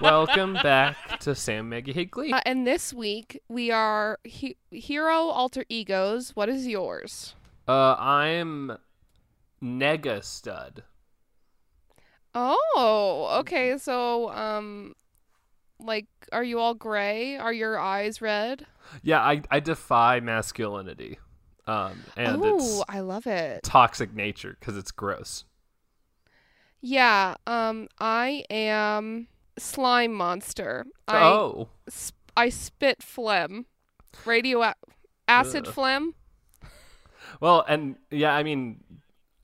Welcome back to Sam Maggie Hate Glee. Uh, and this week we are he- hero alter egos. What is yours? Uh, I'm Nega Stud. Oh, okay. So, um, like, are you all gray? Are your eyes red? Yeah, I I defy masculinity, um, and oh, its I love it. toxic nature because it's gross. Yeah. Um, I am slime monster. I oh, sp- I spit phlegm, radio acid Ugh. phlegm. well, and yeah, I mean,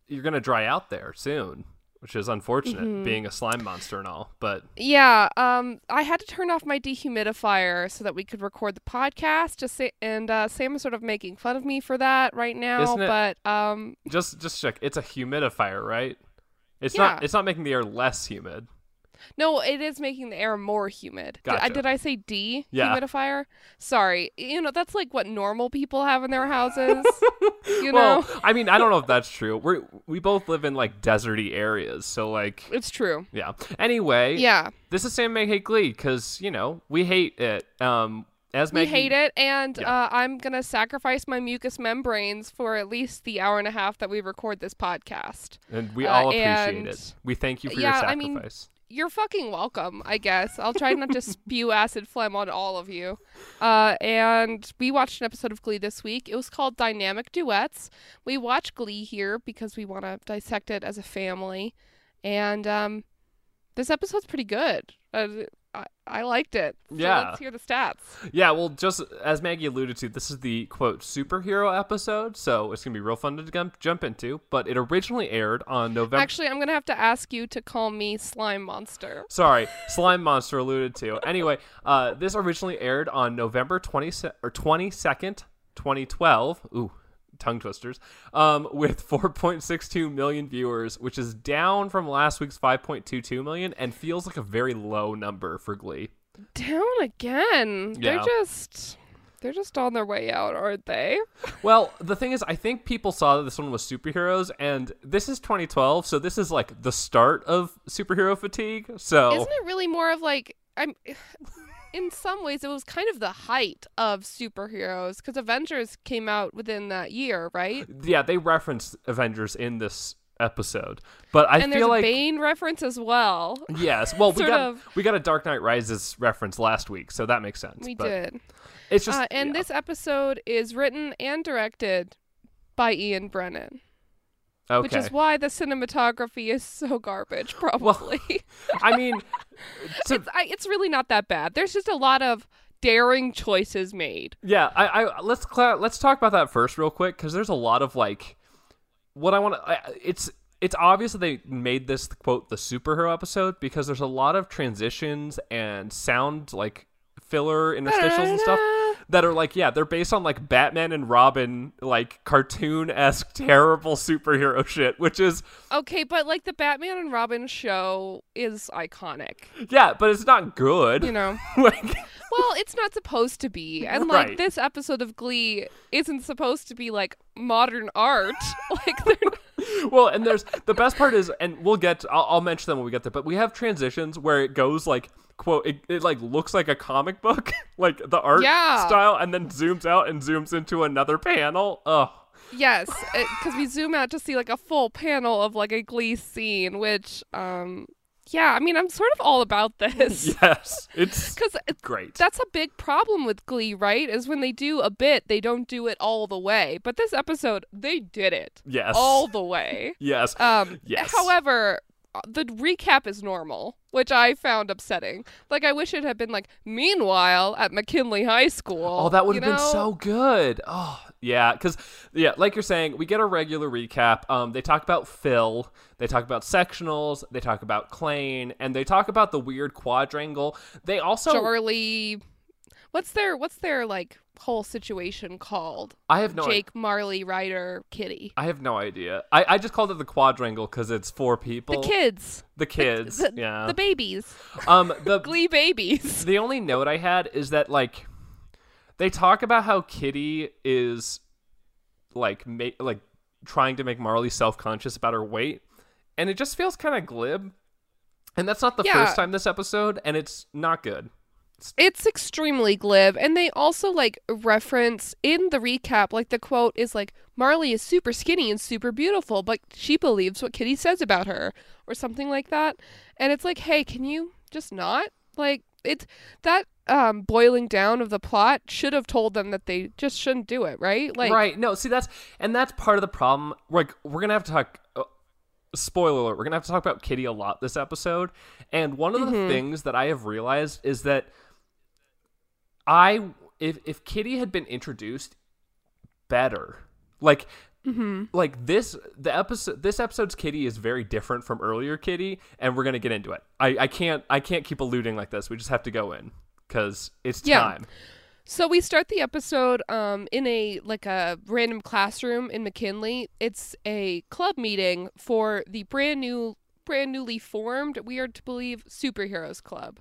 you're gonna dry out there soon, which is unfortunate, Mhm. being a slime monster and all. But Yeah, um, I had to turn off my dehumidifier so that we could record the podcast. Just say, and uh, Sam is sort of making fun of me for that right now. But um, just just check, it's a humidifier, right? It's Yeah. not. It's not making the air less humid. No, it is making the air more humid. Did, I, Gotcha. did I say dehumidifier? Yeah. Sorry, you know that's like what normal people have in their houses. you well, I mean, I don't know if that's true. We we both live in like deserty areas, so like, it's true. yeah. Anyway, Yeah, this is Sam May Hate Glee because you know we hate it. Um, as we hate it, and Yeah. uh, I'm gonna sacrifice my mucous membranes for at least the hour and a half that we record this podcast. and we uh, all appreciate it. We thank you for Yeah, your I mean, sacrifice. You're fucking welcome, I guess. I'll try not to spew acid phlegm on all of you. Uh, and we watched an episode of Glee this week. It was called Dynamic Duets. We watch Glee here because we want to dissect it as a family. And um, this episode's pretty good. Uh, I, I liked it. So Yeah. Let's hear the stats. Yeah, well, just as Maggie alluded to, this is the quote superhero episode, so it's gonna be real fun to jump jump into. But it originally aired on November. Actually, I'm going to have to ask you to call me Slime Monster. Sorry, slime monster alluded to. Anyway, uh, this originally aired on November twenty or twenty second, twenty twelve. Ooh, tongue twisters. Um, with four point six two million viewers, which is down from last week's five point two two million, and feels like a very low number for Glee. Down again. Yeah. They're just. They're just on their way out, aren't they? Well, the thing is, I think people saw that this one was superheroes, and this is 2012, so this is like the start of superhero fatigue. So Isn't it really more of like I'm in some ways it was kind of the height of superheroes because Avengers came out within that year, right? yeah, they referenced Avengers in this episode, but I and feel a like Bane reference as well. yes. Well, we got of. we got a Dark Knight Rises reference last week, so that makes sense. We did. It's just uh, and yeah. this episode is written and directed by Ian Brennan, okay. which is why the cinematography is so garbage. Probably, I mean, to, it's I, it's really not that bad. There's just a lot of daring choices made. Yeah, I, I let's cla let's talk about that first real quick because there's a lot of like what I want to. It's it's obvious that they made this quote the superhero episode because there's a lot of transitions and sound like filler interstitials and stuff that are like yeah they're based on like Batman and Robin like cartoon esque terrible superhero shit which is Okay, but like the Batman and Robin show is iconic. yeah but it's not good You know. like Well, it's not supposed to be. And like Right. this episode of Glee isn't supposed to be like modern art. like they're well, and there's the best part is, and we'll get. I'll, I'll mention them when we get there. But we have transitions where it goes like quote. It, it like looks like a comic book, like the art Yeah. style, and then zooms out and zooms into another panel. Ugh. yes, because we zoom out to see like a full panel of like a Glee scene, which um yeah, I mean I'm sort of all about this Yes, it's because great. that's a big problem with Glee, right? Is when they do a bit, they don't do it all the way. But this episode, they did it yes. all the way. yes. Um, Yes. However, the recap is normal, which I found upsetting. Like, I wish it had been like, meanwhile, at McKinley High School. Oh, that would have been know? so good. Oh, yeah, because yeah, like you're saying, we get a regular recap. Um, they talk about Phil, they talk about sectionals, they talk about Klaine, and they talk about the weird quadrangle. They also Charlie. What's their what's their like whole situation called? I have no Jake, Marley, Ryder, Kitty. I have no idea. I, I just called it the quadrangle because it's four people. The kids. The kids. The, yeah. The babies. um. The Glee babies. the only note I had is that like they talk about how Kitty is like ma- like trying to make Marley self conscious about her weight, and it just feels kind of glib. And that's not the Yeah. first time this episode, and it's not good. It's extremely glib. And they also like reference in the recap, like the quote is like, Marley is super skinny and super beautiful, but she believes what Kitty says about her, or something like that. And it's like, hey, can you just not? Like, it's that um, boiling down of the plot should have told them that they just shouldn't do it, right? Like, right. No, see that's and that's part of the problem. Like we're gonna have to talk. Uh, spoiler alert: We're gonna have to talk about Kitty a lot this episode. And one of the Mm-hmm. things that I have realized is that I, if if Kitty had been introduced better, like. Mm-hmm. Like this, the episode, this episode's Kitty is very different from earlier Kitty, and we're gonna get into it. I, I can't, I can't keep alluding like this. We just have to go in because it's Yeah. time. So we start the episode um, in a like a random classroom in McKinley. It's a club meeting for the brand new, brand newly formed, we are to believe, superheroes club.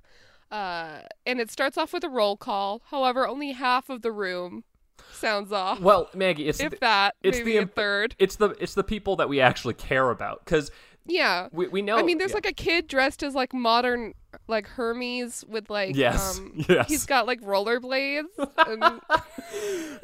Uh, and it starts off with a roll call. However, only half of the room sounds off. Well, Maggie, it's if the, that, it's maybe the imp- third. it's the it's the people that we actually care about because Yeah. we, we know I mean, there's yeah. like a kid dressed as like modern, like Hermes with like, Yes, um, yes. he's got like rollerblades. and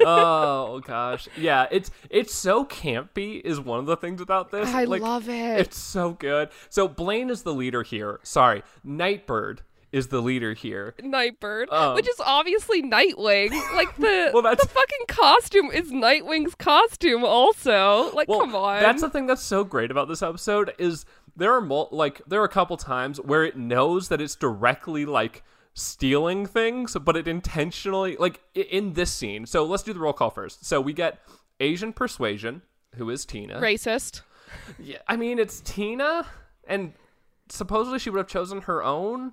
oh gosh yeah it's it's so campy is one of the things about this I like, love it. it's so good so blaine is the leader here sorry nightbird is the leader here Nightbird, Um, which is obviously Nightwing. Like the Well, that's- the fucking costume is Nightwing's costume, also. Like, well come on. that's the thing that's so great about this episode is there are mul- like there are a couple times where it knows that it's directly like stealing things but it intentionally like in this scene so let's do the roll call first so we get asian persuasion who is tina racist. Yeah, I mean it's Tina, and supposedly she would have chosen her own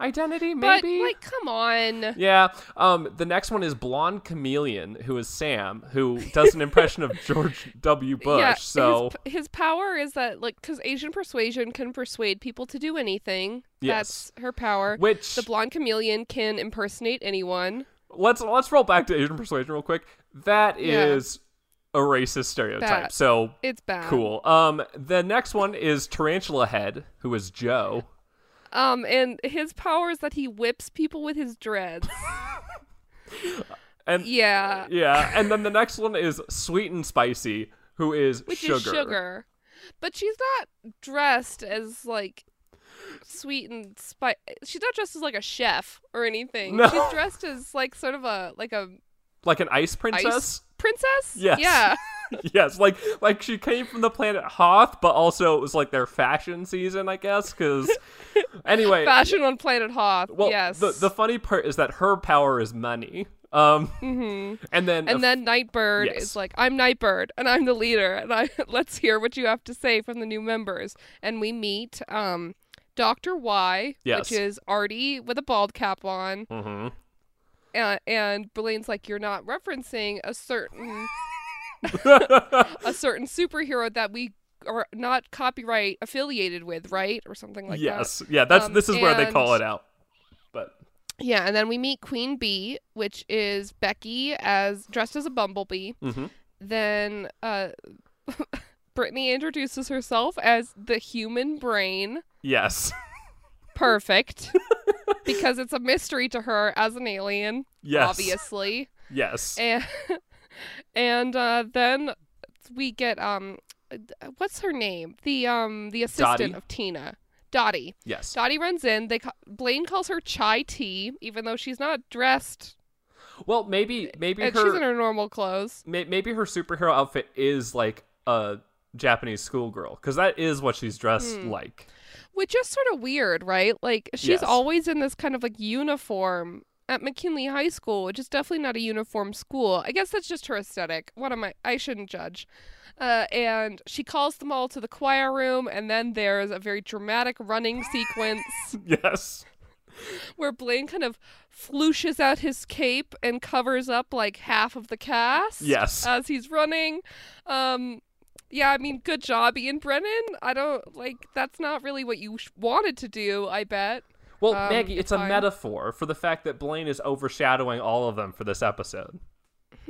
identity, maybe But like, come on. yeah. Um. The next one is blonde chameleon, who is Sam, who does an impression of George W. Bush. yeah, so his, his power is that like because Asian persuasion can persuade people to do anything. Yes. That's her power. which the blonde chameleon can impersonate anyone. let's let's roll back to Asian persuasion real quick. That Yeah. is a racist stereotype. Bad. So It's bad. cool. Um. The next one is Tarantula Head, who is Joe. Um, and his power is that he whips people with his dreads. And yeah. yeah, and then the next one is Sweet and Spicy, who is which sugar. is sugar. But she's not dressed as like sweet and spicy. She's not dressed as like a chef or anything. No. She's dressed as like sort of a like a Like an ice princess? ice princess. Yes. Yeah. yes, like like she came from the planet Hoth, but also it was like their fashion season, I guess. Because anyway, Fashion on Planet Hoth. well, yes. the the funny part is that her power is money. Um, hmm and then And then Nightbird yes. is like, "I'm Nightbird, and I'm the leader, and I let's hear what you have to say from the new members." And we meet um, Doctor Y, Yes. which is Artie with a bald cap on. Mhm. And, and Blaine's like, "You're not referencing a certain a certain superhero that we are not copyright affiliated with, right, or something like that. yes, yeah, that's Um, this is where they call it out. But. Yeah, and then we meet Queen Bee, which is Becky as dressed as a bumblebee. mhm. Then uh, Brittany introduces herself as the human brain. yes, Perfect. because it's a mystery to her as an alien, yes, obviously. yes, and and uh, then we get um what's her name the um the assistant Dottie. of tina dottie yes. dottie runs in they ca- blaine calls her chai tea even though she's not dressed Well, maybe maybe and her she's in her normal clothes may- maybe her superhero outfit is like a Japanese schoolgirl because that is what she's dressed Hmm. like. which is sort of weird right like she's Yes. always in this kind of like uniform at mckinley high school which is definitely not a uniform school i guess that's just her aesthetic what am i i shouldn't judge uh, and she calls them all to the choir room and then there's a very dramatic running sequence Yes. where Blaine kind of flooshes out his cape and covers up like half of the cast. Yes. As he's running. Um, yeah, I mean, good job, Ian Brennan. I don't like that's not really what you sh- wanted to do. I bet. Well, Um, Maggie, it's a metaphor for the fact that Blaine is overshadowing all of them for this episode.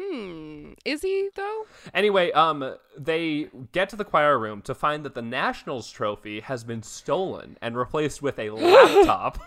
Hmm. Is he though? Anyway, um, they get to the choir room to find that the Nationals trophy has been stolen and replaced with a laptop.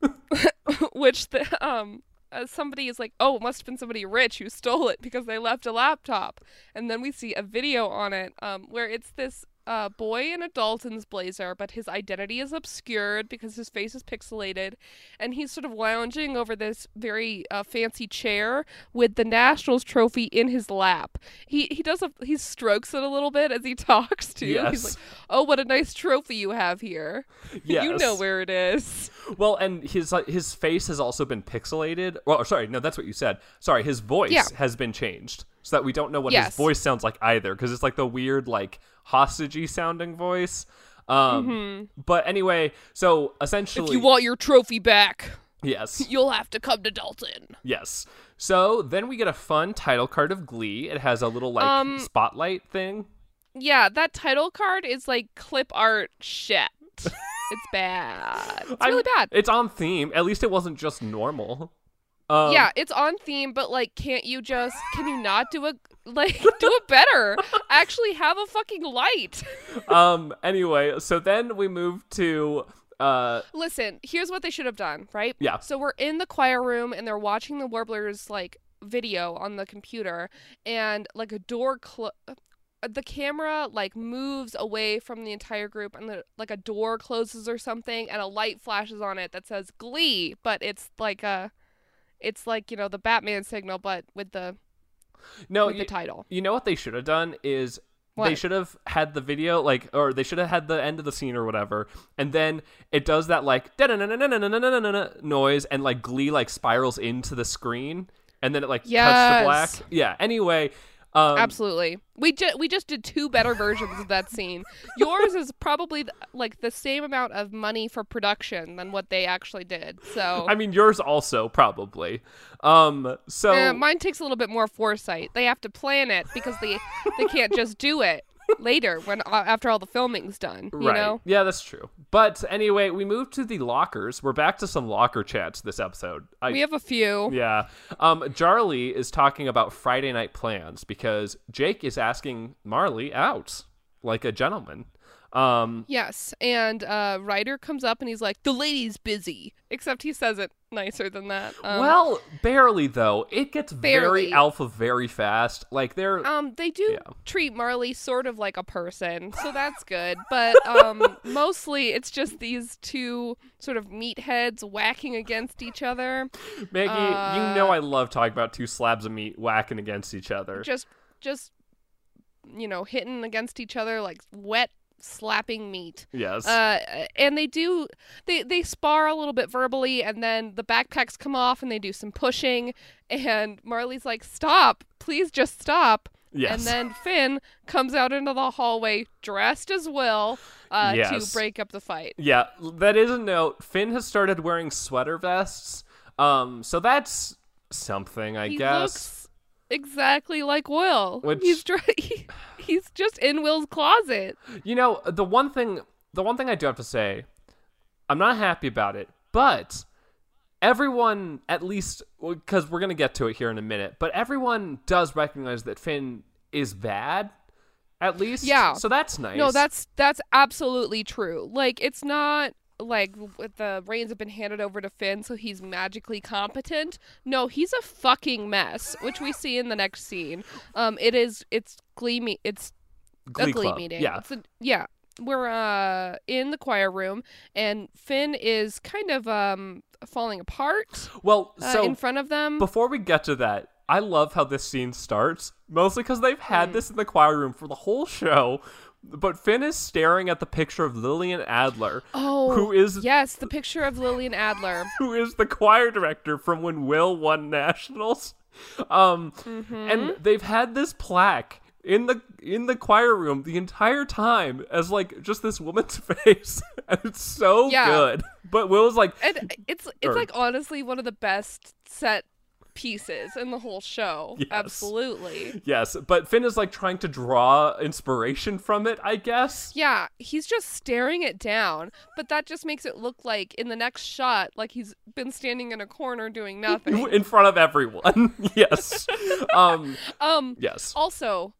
Which the um. Uh, somebody is like, oh, it must have been somebody rich who stole it because they left a laptop. And then we see a video on it um, where it's this uh, boy in a Dalton's blazer, but his identity is obscured because his face is pixelated. And he's sort of lounging over this very uh, fancy chair with the Nationals trophy in his lap. He he does a, he strokes it a little bit as he talks too. Yes. He's like, oh, what a nice trophy you have here. Yes. You know where it is. Well, and his like, his face has also been pixelated. Well, sorry, no, that's what you said. Sorry, his voice Yeah. has been changed so that we don't know what Yes. his voice sounds like either, because it's like the weird, like hostagey sounding voice. Um, but anyway, so essentially, Mm-hmm. If you want your trophy back, yes, you'll have to come to Dalton. yes. So then we get a fun title card of Glee. It has a little like Um, spotlight thing. Yeah, that title card is like clip art shit. it's bad. It's I'm- really bad. It's on theme. At least it wasn't just normal. Um, yeah, it's on theme, but like, can't you just? Can you not do a like do it better? Actually, have a fucking light. um. Anyway, so then we move to uh. Listen, here's what they should have done, right? Yeah. So we're in the choir room and they're watching the Warblers like video on the computer and like a door clo- the camera like moves away from the entire group and the, like a door closes or something and a light flashes on it that says glee but it's like a it's like you know the batman signal but with the no, you, the title. You know what they should have done is what? They should have had the video like, or they should have had the end of the scene or whatever, and then it does that like noise and like Glee like spirals into the screen, and then it like yes. cuts to black. Yeah. Anyway, um, Absolutely. We just we just did two better versions of that scene. Yours is probably th- like the same amount of money for production than what they actually did. So I mean, yours also probably. Um. So Eh, mine takes a little bit more foresight. They have to plan it because they they can't just do it later when uh, after all the filming's done. You right. know. Yeah, that's true. But anyway, we move to the lockers. We're back to some locker chats this episode. I, We have a few. Yeah. Um, Charlie is talking about Friday night plans because Jake is asking Marley out like a gentleman. Um, Yes, and uh, Ryder comes up and he's like, "The lady's busy," except he says it nicer than that. Um, well, barely though. It gets very alpha very fast. Like they're Um, they do Yeah. treat Marley sort of like a person, so that's good. But um, mostly it's just these two sort of meatheads whacking against each other. Maggie. you uh, know I love talking about two slabs of meat whacking against each other. Just, just, you know, hitting against each other like wet slapping meat. yes. Uh, and they do they they spar a little bit verbally, and then the backpacks come off, and they do some pushing, and Marley's like, "Stop, please, just stop." yes. And then Finn comes out into the hallway dressed as Will uh, Yes. to break up the fight. Yeah, that is a note. Finn has started wearing sweater vests. Um, so that's something, I he guess. Exactly like Will. Which- He's dr- he, he's just in Will's closet. You know, the one thing the one thing I do have to say, I'm not happy about it, but everyone at least because we're gonna get to it here in a minute, but everyone does recognize that Finn is bad, at least. Yeah. So that's nice. No, that's that's absolutely true. Like it's not like the reins have been handed over to Finn, so he's magically competent. No, he's a fucking mess, which we see in the next scene. Um, it is it's Glee me it's Glee a Glee Club. meeting. Yeah. It's a, yeah. We're uh in the choir room, and Finn is kind of um falling apart Well, uh, so in front of them. before we get to that, I love how this scene starts, mostly because they've Mm. had this in the choir room for the whole show. But Finn is staring at the picture of Lillian Adler, oh, who is yes, the picture of Lillian Adler. who is the choir director from when Will won nationals. Um, Mm-hmm. and they've had this plaque in the in the choir room the entire time as like just this woman's face, and it's so Yeah. good. But Will was like, And it's it's Or- like honestly one of the best set pieces in the whole show. Yes. Absolutely. yes, but Finn is like trying to draw inspiration from it, I guess. Yeah, he's just staring it down, but that just makes it look like in the next shot, like he's been standing in a corner doing nothing. In front of everyone. yes. Um Um, yes. also,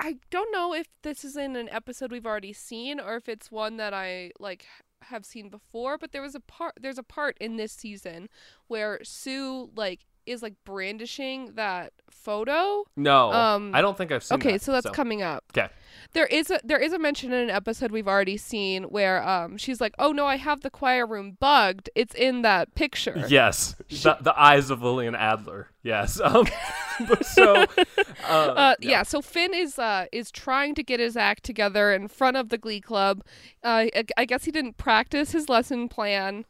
I don't know if this is in an episode we've already seen or if it's one that I like have seen before, but there was a part there's a part in this season where Sue like is like brandishing that photo. No. um, I don't think I've seen Okay, that, so that's coming up. Okay. There is a there is a mention in an episode we've already seen where um she's like, "Oh no, I have the choir room bugged. It's in that picture." Yes, the, the eyes of Lillian Adler. Yes. Um, so, uh, Uh, yeah. so Finn is uh is trying to get his act together in front of the Glee Club. Uh, I, I guess he didn't practice his lesson plan.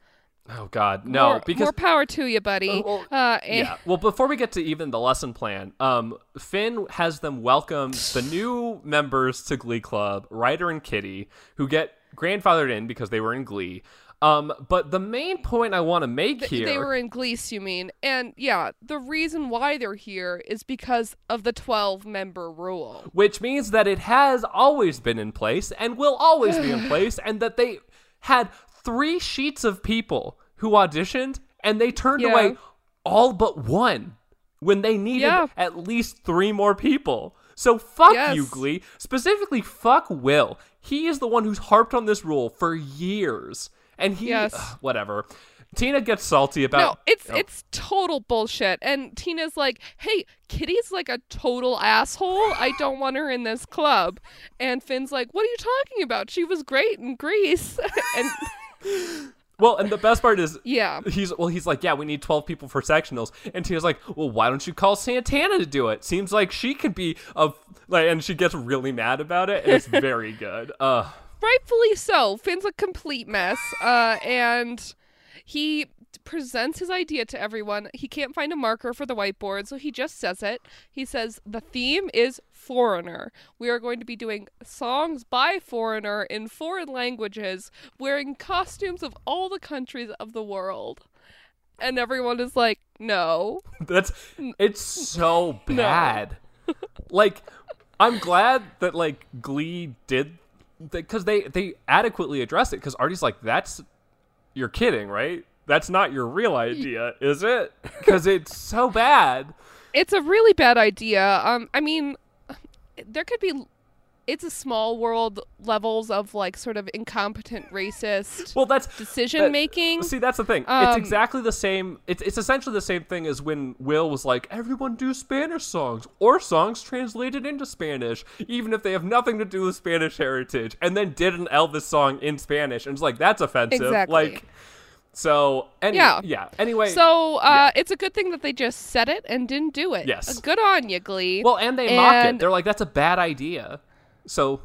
Oh God, no! more, because more power to you, buddy. Uh, well, uh, and- yeah. Well, before we get to even the lesson plan, um, Finn has them welcome the new members to Glee Club, Ryder and Kitty, who get grandfathered in because they were in Glee. Um, but the main point I want to make th- here, They were in Glee, you mean? And yeah, the reason why they're here is because of the twelve member rule. which means that it has always been in place and will always be in place, and that they had three sheets of people who auditioned and they turned Yeah. away all but one when they needed Yeah. at least three more people. So fuck Yes. you, Glee. Specifically, fuck Will. He is the one who's harped on this rule for years, and he Yes. ugh, whatever. Tina gets salty about. No, it's Oh, it's total bullshit. And Tina's like, "Hey, Kitty's like a total asshole. I don't want her in this club." And Finn's like, "What are you talking about? She was great in Grease." and well, and the best part is yeah, he's well he's like yeah we need 12 people for sectionals and tina's like well why don't you call santana to do it seems like she could be a like and she gets really mad about it and it's very good uh rightfully so. Finn's a complete mess. Uh, and he presents his idea to everyone. He can't find a marker for the whiteboard, so he just says it. He says the theme is foreigner. We are going to be doing songs by foreigner in foreign languages, wearing costumes of all the countries of the world. And everyone is like, no. that's it's so bad like i'm glad that like glee did because they they adequately address it because artie's like that's you're kidding right that's not your real idea is it because it's so bad It's a really bad idea. Um, I mean, there could be. It's a small world levels of like sort of incompetent racist well that's decision making. See, that's the thing. it's Um, exactly the same. It's it's essentially the same thing as when Will was like, "Everyone do Spanish songs or songs translated into Spanish, even if they have nothing to do with Spanish heritage," and then did an Elvis song in Spanish, and it's like that's offensive. Exactly. Like, so any, Yeah. yeah. Anyway, So uh, it's a good thing that they just said it and didn't do it. Yes. Uh, Good on you, Glee. well, and they mock it. and- They're like, "That's a bad idea." So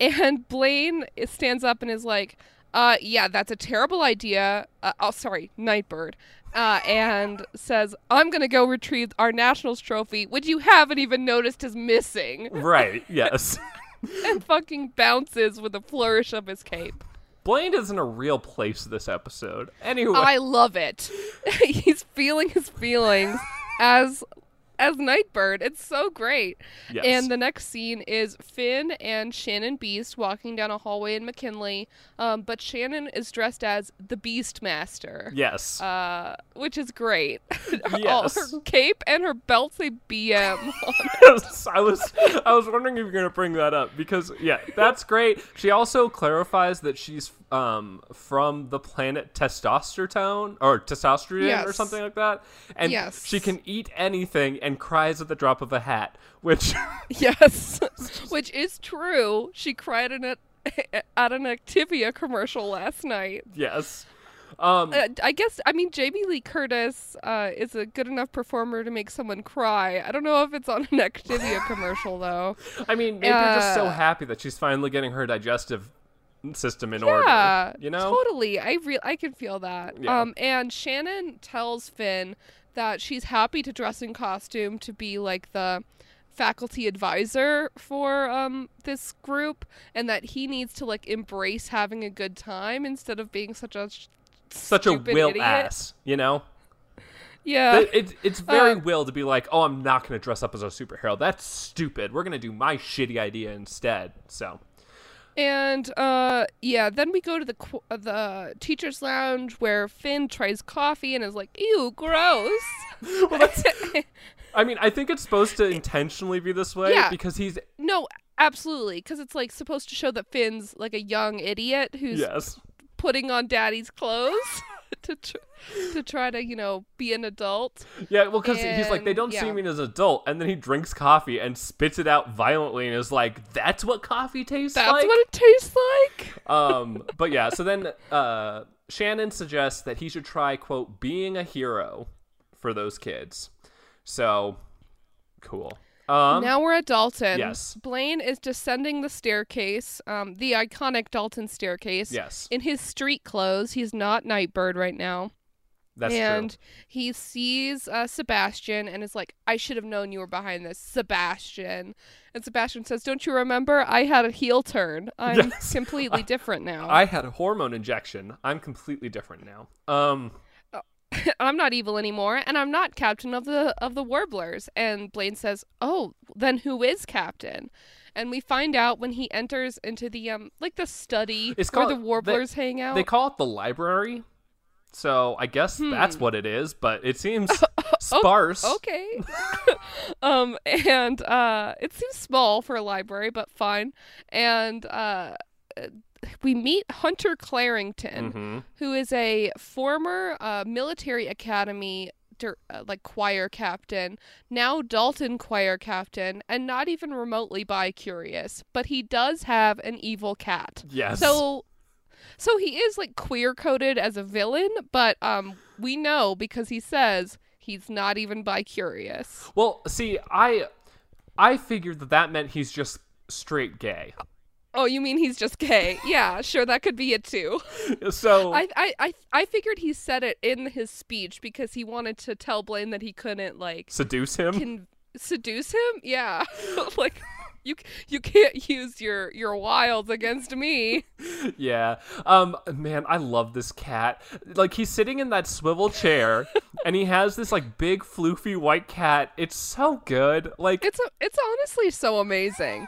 And Blaine stands up and is like, uh, yeah, that's a terrible idea. Uh, oh, sorry, Nightbird. Uh, and says, I'm going to go retrieve our Nationals trophy, which you haven't even noticed is missing. right, yes. and fucking bounces with a flourish of his cape. Blaine isn't a real place this episode. Anyway, I love it. He's feeling his feelings as as Nightbird. It's so great. Yes. And the next scene is Finn and Shannon Beiste walking down a hallway in McKinley. Um, but Shannon is dressed as the Beastmaster. yes. Uh, which is great. Yes. her cape and her belt say BM. on Yes, I was I was wondering if you're gonna bring that up because yeah, that's great. She also clarifies that she's um from the planet testosterone or testosterone or something like that, and Yes. she can eat anything and cries at the drop of a hat, which yes, which is true. She cried in it at an Activia commercial last night. yes, um Uh, I guess I mean Jamie Lee Curtis uh, is a good enough performer to make someone cry. I don't know if it's on an Activia commercial though. I mean maybe you're just so uh, happy that she's finally getting her digestive system in Yeah, order. You know, totally. I re- I can feel that. Yeah. Um, and Shannon tells Finn that she's happy to dress in costume to be like the faculty advisor for um this group and that he needs to like embrace having a good time instead of being such a Such a will idiot. ass, you know. Yeah. It, it, it's very Uh, will to be like, oh, I'm not going to dress up as a superhero. That's stupid. We're going to do my shitty idea instead. So, And uh yeah, then we go to the qu- uh, the teachers lounge where Finn tries coffee and is like, "Ew, gross." well, that's. I mean, I think it's supposed to intentionally be this way Yeah. because he's no, absolutely, cuz it's like supposed to show that Finn's like a young idiot who's yes, putting on daddy's clothes to tr- to try to, you know, be an adult. yeah. Well, because he's like, they don't see yeah. me as an adult, and then he drinks coffee and spits it out violently, and is like, "That's what coffee tastes That's like." That's what it tastes like. um, but yeah. So then, uh, Shannon suggests that he should try quote being a hero for those kids. So cool. Um, now we're at Dalton. yes. Blaine is descending the staircase, um, the iconic Dalton staircase. yes, In his street clothes, he's not Nightbird right now. that's true. and true. he sees uh, Sebastian and is like, I should have known you were behind this, Sebastian. And Sebastian says, Don't you remember? I had a heel turn. I'm Yes. completely different now. I had a hormone injection. I'm completely different now. Um, I'm not evil anymore, and I'm not captain of the of the Warblers. And Blaine says, "Oh, then who is captain?" And we find out when he enters into the um like the study It's where called- the they- Warblers hang out. they call it the library. So I guess Hmm. that's what it is, but it seems sparse. okay. um, and uh, it seems small for a library, but fine. And uh, we meet Hunter Clarington, hmm who is a former uh, military academy dir- uh, like choir captain, now Dalton choir captain, and not even remotely bi-curious, but he does have an evil cat. Yes. So so he is like queer coded as a villain, but um we know because he says he's not even bi-curious. well, see, I I figured that that meant he's just straight gay. Oh, you mean he's just gay? Yeah, sure that could be it too. So I, I, I, I figured he said it in his speech because he wanted to tell Blaine that he couldn't like seduce him. can seduce him. Yeah, like you you can't use your your wiles against me. yeah. Um man, I love this cat. Like he's sitting in that swivel chair and he has this like big floofy white cat. It's so good. Like It's a, it's honestly so amazing.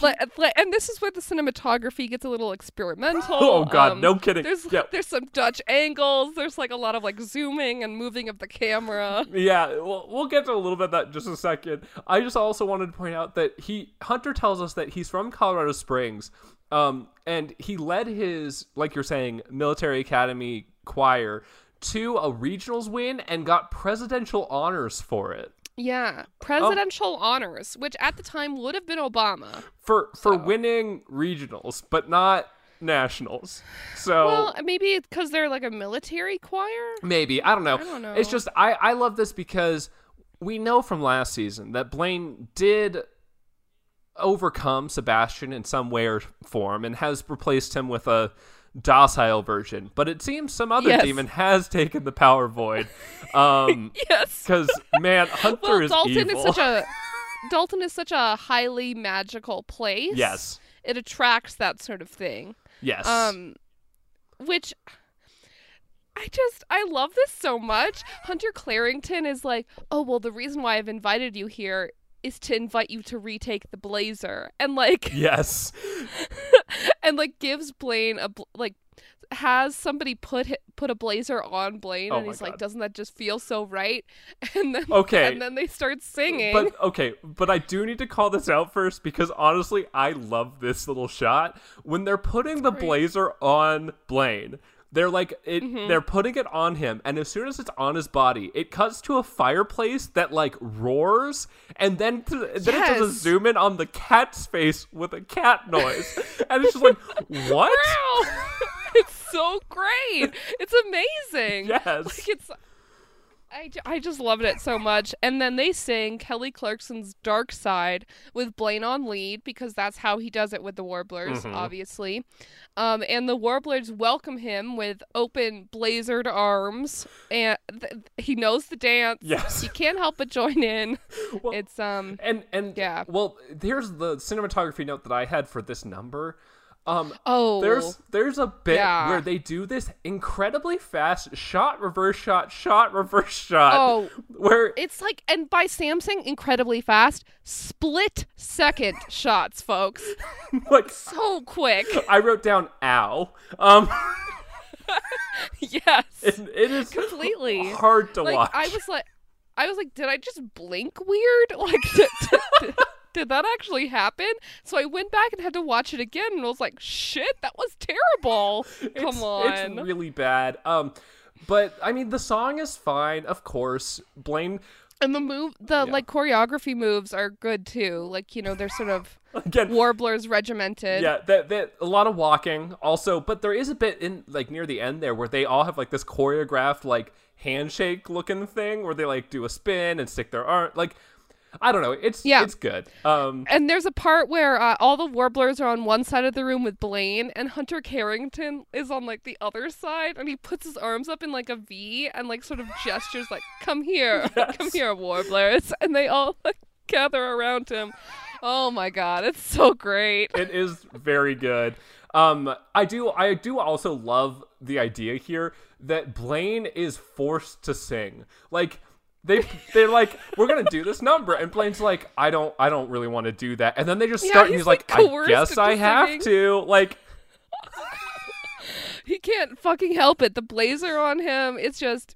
like, and this is where the cinematography gets a little experimental. Oh god, Um, no kidding. There's yeah. there's some Dutch angles. There's like a lot of like zooming and moving of the camera. Yeah, we'll, we'll get to a little bit of that in just a second. I just also wanted to point out that he Hunter tells us that he's from Colorado Springs, um, and he led his like you're saying military academy choir to a regionals win and got presidential honors for it Yeah, presidential honors, which at the time would have been Obama. for for So- winning regionals, but not nationals. So Well, maybe because they're like a military choir. Maybe I don't know. I don't It's just I I love this because we know from last season that Blaine did overcome Sebastian in some way or form and has replaced him with a docile version. But it seems some other Yes. demon has taken the power void. Um, Yes. because man, Hunter Well, is Dalton evil. is such a Dalton is such a highly magical place. yes, It attracts that sort of thing. yes. Um, which I just I love this so much. Hunter Clarington is like, oh well, the reason why I've invited you here is to invite you to retake the Blazer, and like yes. and like gives Blaine a bl- like has somebody put put a blazer on Blaine, Oh and he's like, doesn't that just feel so right? And then Okay. and then they start singing. But okay, but I do need to call this out first because honestly, I love this little shot when they're putting the blazer on Blaine. They're like it. Mm-hmm. They're putting it on him, and as soon as it's on his body, it cuts to a fireplace that like roars, and then to, then it does a zoom in on the cat's face with a cat noise, and it's just like what? Wow! it's so great. It's amazing. Yes. Like it's I, I just loved it so much. And then they sing Kelly Clarkson's Dark Side with Blaine on lead because that's how he does it with the Warblers, Mhm. obviously. Um, and the Warblers welcome him with open blazered arms, and th- he knows the dance. Yes. he can't help but join in. Well, It's um, and and Yeah. Well, here's the cinematography note that I had for this number. Um, oh, there's there's a bit Yeah. where they do this incredibly fast shot, reverse shot, shot, reverse shot. Oh. where It's like, and by Samsung, incredibly fast, split second shots, folks. like So quick. I wrote down "ow." Um, yes. it, it is Completely. hard to like watch. I was like, I was like, did I just blink weird? Like, did, that actually happen? So I went back and had to watch it again, and I was like, shit, that was terrible. It's- Come on. it's really bad. Um, but I mean, the song is fine, of course. Blaine and the move, the like choreography moves are good too. Like you know, they're sort of again. warblers regimented. Yeah, that that a lot of walking also, but there is a bit in like near the end there where they all have like this choreographed like handshake looking thing where they like do a spin and stick their arm like I don't know. It's Yeah. it's good. Um And there's a part where uh, all the warblers are on one side of the room with Blaine, and Hunter Clarington is on like the other side, and he puts his arms up in like a V and like sort of gestures like, "Come here, come here, warblers," and they all like gather around him. Oh my god, it's so great. it is very good. Um I do I do also love the idea here that Blaine is forced to sing. Like they they're like we're gonna do this number and Blaine's like I don't I don't really want to do that and then they just Yeah, start and he's, he's like, like, I guess I have singing." to like He can't fucking help it. The blazer on him, it's just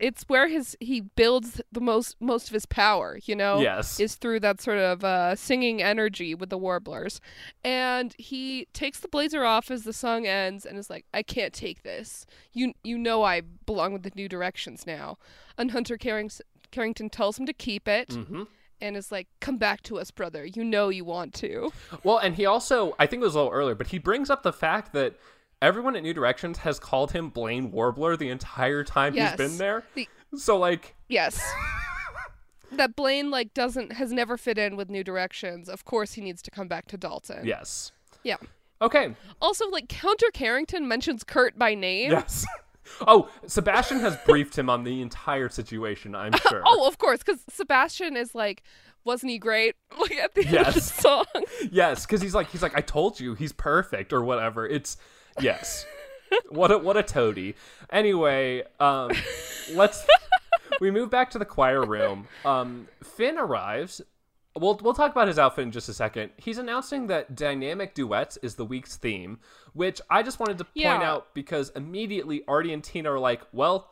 it's where his he builds the most most of his power, you know? Yes. Is through that sort of uh singing energy with the warblers. And he takes the blazer off as the song ends and is like, I can't take this. You you know I belong with the new directions now. And Hunter Carrings- Clarington tells him to keep it Mhm. and is like, Come back to us, brother. You know you want to. Well, and he also, I think it was a little earlier, but he brings up the fact that everyone at New Directions has called him Blaine Warbler the entire time Yes. he's been there. The So, like, Yes. that Blaine like doesn't has never fit in with New Directions. Of course he needs to come back to Dalton. yes. Yeah. Okay. Also like Counter Clarington mentions Kurt by name. Yes. oh, Sebastian has briefed him on the entire situation, I'm sure. Oh, of course, because Sebastian is like, wasn't he great? Like at the end of the song. Yes, because he's like, he's like, I told you, he's perfect or whatever. It's, yes. what a what a toady. Anyway, um, let's we move back to the choir room. Um, Finn arrives. We'll we'll talk about his outfit in just a second. He's announcing that dynamic duets is the week's theme, which I just wanted to point Yeah. out because immediately Artie and Tina are like, well.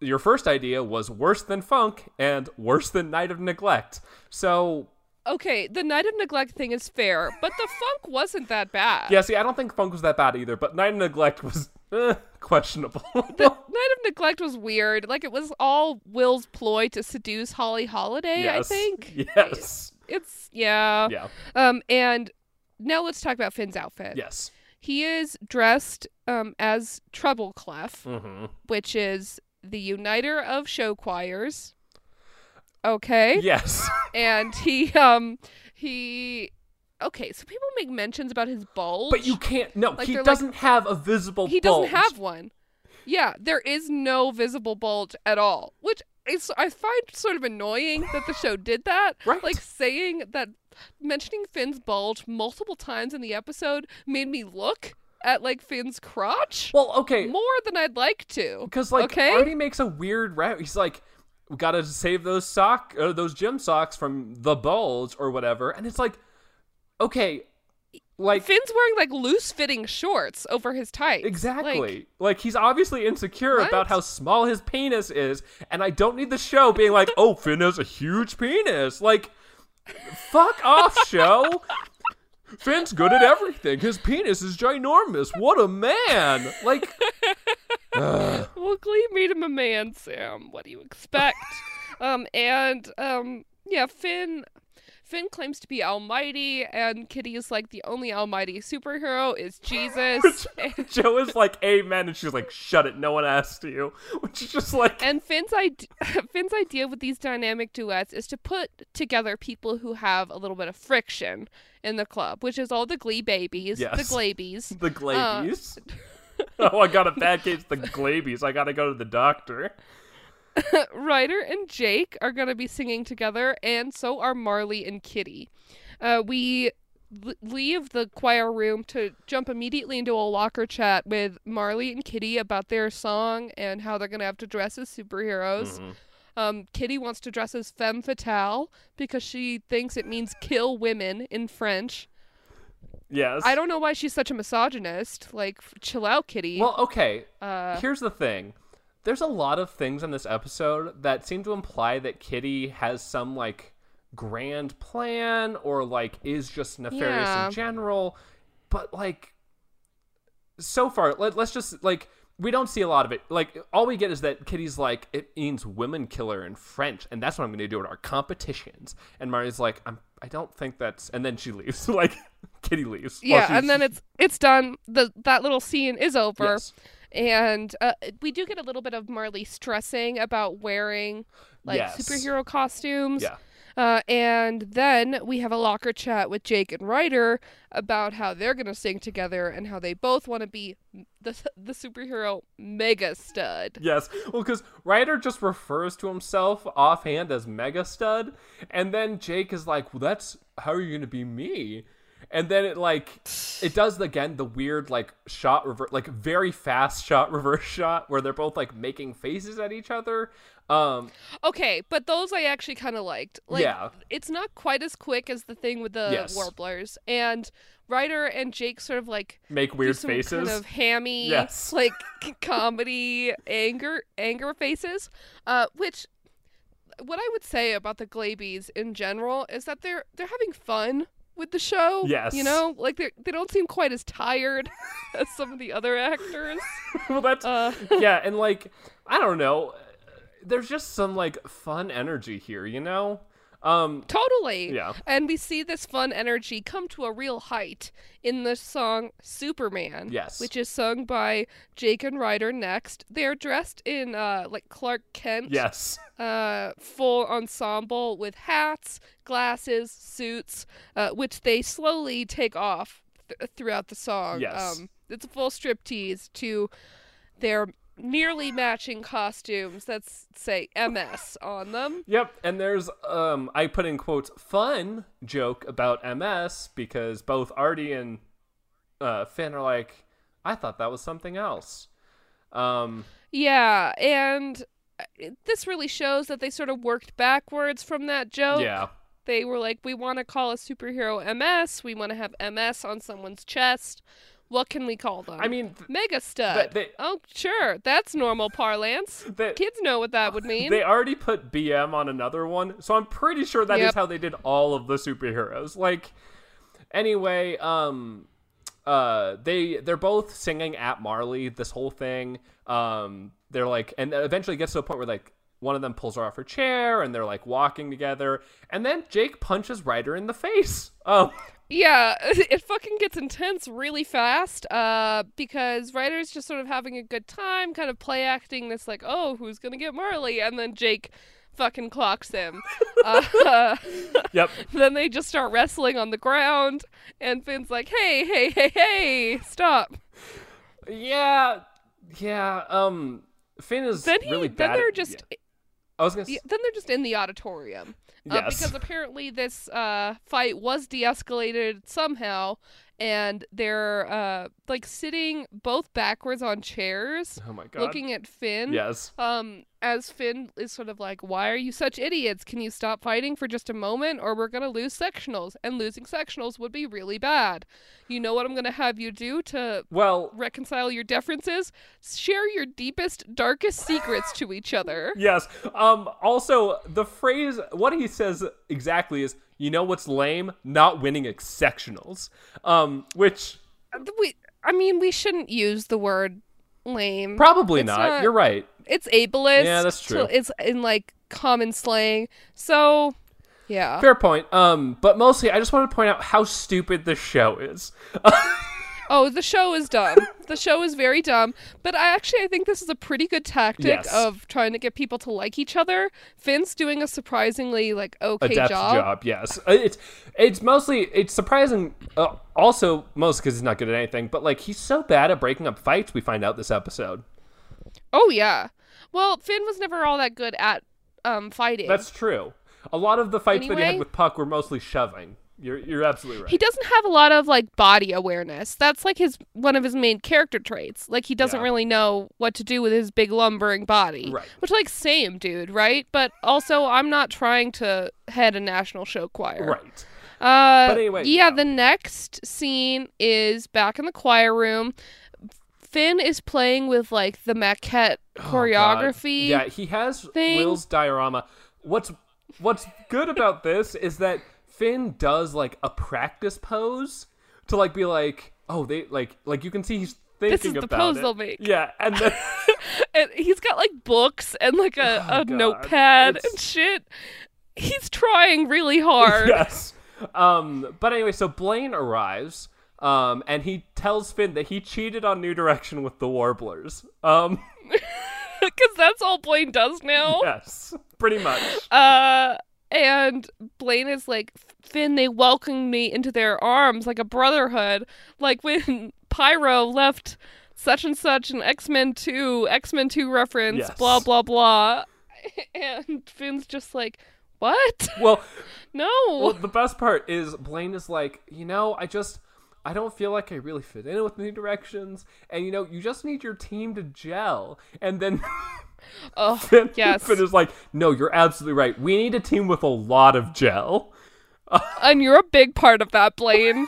Your first idea was worse than funk and worse than night of neglect. So Okay, the Night of Neglect thing is fair, but the funk wasn't that bad. Yeah, see, I don't think Funk was that bad either, but Night of Neglect was eh, questionable. The Night of Neglect was weird. Like it was all Will's ploy to seduce Holly Holiday, I think. Yes. It's yeah. Yeah. Um, and now let's talk about Finn's outfit. Yes. He is dressed um, as Treble Clef, hmm which is the uniter of show choirs. Okay. Yes. And he um he okay, so people make mentions about his bulge. but you can't. No, Like, he they're like- doesn't have a visible. he doesn't have one. Yeah, there is no visible bulge at all, which is I find sort of annoying that the show did that. Right. Like saying that mentioning Finn's bulge multiple times in the episode made me look at like Finn's crotch Well, okay, more than I'd like to. because like okay? Artie makes a weird route. He's like, "We gotta save those sock, uh, those gym socks from the bulge or whatever," and it's like, okay, like Finn's wearing like loose fitting shorts over his tights. Exactly. Like, Like, he's obviously insecure What? about how small his penis is, and I don't need the show being like, "Oh, Finn has a huge penis." Like, fuck off, show. Finn's good at everything. His penis is ginormous. What a man! Like, ugh. well, Glee made him a man, Sam. What do you expect? um, and um, yeah, Finn. Finn claims to be almighty, and Kitty is like the only almighty superhero is Jesus. Joe is like, amen, and she's like, shut it, no one asked you. Which is just like, and Finn's idea, Finn's idea with these dynamic duets is to put together people who have a little bit of friction in the club, which is all the Glee babies, the Yes. Glabies. the uh, Glabies. oh, I got a bad case of the Glabies. I gotta go to the doctor. Ryder and Jake are going to be singing together, and so are Marley and Kitty. Uh, we l- leave the choir room to jump immediately into a locker chat with Marley and Kitty about their song and how they're going to have to dress as superheroes. Mhm. Um, Kitty wants to dress as femme fatale because she thinks it means kill women in French. Yes. I don't know why she's such a misogynist. Like, chill out, Kitty. Well, okay. uh, Here's the thing. There's a lot of things in this episode that seem to imply that Kitty has some like grand plan or like is just nefarious Yeah. in general. But like so far, let, let's just like we don't see a lot of it. Like all we get is that Kitty's like it means women killer in French, and that's what I'm going to do at our competitions. And Marley's like, I'm I don't think that's, and then she leaves. like Kitty leaves. yeah, and then it's it's done. The that little scene is over. Yes. And uh, we do get a little bit of Marley stressing about wearing like Yes. superhero costumes. Yeah. Uh, and then we have a locker chat with Jake and Ryder about how they're gonna sing together and how they both want to be the the superhero mega stud. Yes, well, because Ryder just refers to himself offhand as Mega Stud, and then Jake is like, "Well, that's how are you gonna be me?" And then it like it does again the weird like shot reverse, like very fast shot reverse shot where they're both like making faces at each other. Um, Okay, but those I actually kind of liked. Like, Yeah. it's not quite as quick as the thing with the Yes. warblers. And Ryder and Jake sort of like make weird faces. kind of hammy, Yes. like comedy anger anger faces. Uh, which what I would say about the Glabies in general is that they're they're having fun with the show. Yes. you know, like they they don't seem quite as tired as some of the other actors. well, that's Uh, yeah, and like I don't know, there's just some like fun energy here, you know. Um, Totally. Yeah. And we see this fun energy come to a real height in the song Superman. Yes. Which is sung by Jake and Ryder next. They're dressed in uh like Clark Kent. yes, Uh full ensemble with hats, glasses, suits, uh, which they slowly take off th- throughout the song. Yes. Um it's a full striptease to their nearly matching costumes that say MS on them. Yep, and there's um I put in quotes fun joke about MS because both Artie and uh Finn are like, I thought that was something else. Um Yeah, and uh, this really shows that they sort of worked backwards from that joke. yeah. They were like, we want to call a superhero MS. We want to have MS on someone's chest. What can we call them? I mean th- Mega stud. they- oh, sure. That's normal parlance. they, Kids know what that would mean. they already put BM on another one, so I'm pretty sure that is Yep. how they did all of the superheroes. Like anyway, um uh they they're both singing at Marley this whole thing. Um they're like and eventually it gets to a point where like one of them pulls her off her chair and they're like walking together and then Jake punches Ryder in the face. Um yeah, it fucking gets intense really fast uh, because Ryder's just sort of having a good time, kind of play acting this, like, oh, who's going to get Marley? And then Jake fucking clocks him. uh, yep. then they just start wrestling on the ground, and Finn's like, "Hey, hey, hey, hey, stop!" Yeah. Yeah, um Finn is Then he, really then they're at- just, yeah. I was to yeah, then they're just in the auditorium, uh, Yes. because apparently this uh, fight was de-escalated somehow, and they're uh, like sitting both backwards on chairs, Oh my god. looking at Finn. Yes. Um, as Finn is sort of like, "Why are you such idiots? Can you stop fighting for just a moment, or we're gonna lose sectionals, and losing sectionals would be really bad. You know what I'm gonna have you do to Well, reconcile your differences? Share your deepest, darkest secrets to each other." yes. Um also the phrase what he says exactly is you know what's lame? Not winning ex- sectionals. Um which We, I mean, we shouldn't use the word lame. probably not. not- You're right. it's ableist. Yeah, that's true. so it's in like common slang. So Yeah. Fair point. Um, but mostly, I just want to point out how stupid this show is. Oh, the show is dumb. the show is very dumb. But I actually I think this is a pretty good tactic Yes. of trying to get people to like each other. Finn's doing a surprisingly like okay Adept job. job. yes. Uh, It's it's mostly it's surprising. Uh, also, most because he's not good at anything. But like, he's so bad at breaking up fights. We find out this episode. Oh yeah. Well, Finn was never all that good at um fighting. That's true. A lot of the fights that he had with Puck were mostly shoving. You're you're absolutely right. he doesn't have a lot of like body awareness. That's like his one of his main character traits. Like he doesn't Yeah. really know what to do with his big lumbering body. Right. Which like same dude, right? But also I'm not trying to head a national show choir. right. Uh, But anyway, yeah, yeah. the next scene is back in the choir room. Finn is playing with like the maquette Oh, choreography. Yeah, he has thing. Will's diorama. What's what's good about this is that Finn does like a practice pose to like be like, oh, they like like you can see he's thinking This is the pose it. they'll make. Yeah, and then and he's got like books and like a, Oh, a notepad It's- and shit. He's trying really hard. yes. Um, but anyway, so Blaine arrives. Um, and he tells Finn that he cheated on New Direction with the Warblers. Um, Because that's all Blaine does now. yes, pretty much. Uh, and Blaine is like, Finn, they welcomed me into their arms like a brotherhood. Like when Pyro left such and such an X Men 2, X Men 2 reference, Yes. blah, blah, blah. And Finn's just like, what? Well, No. Well, the best part is Blaine is like, you know, I just, I don't feel like I really fit in with New Directions, and you know, you just need your team to gel. And then oh, Finn, yes. Finn is like, no, you're absolutely right. We need a team with a lot of gel. and you're a big part of that, Blaine.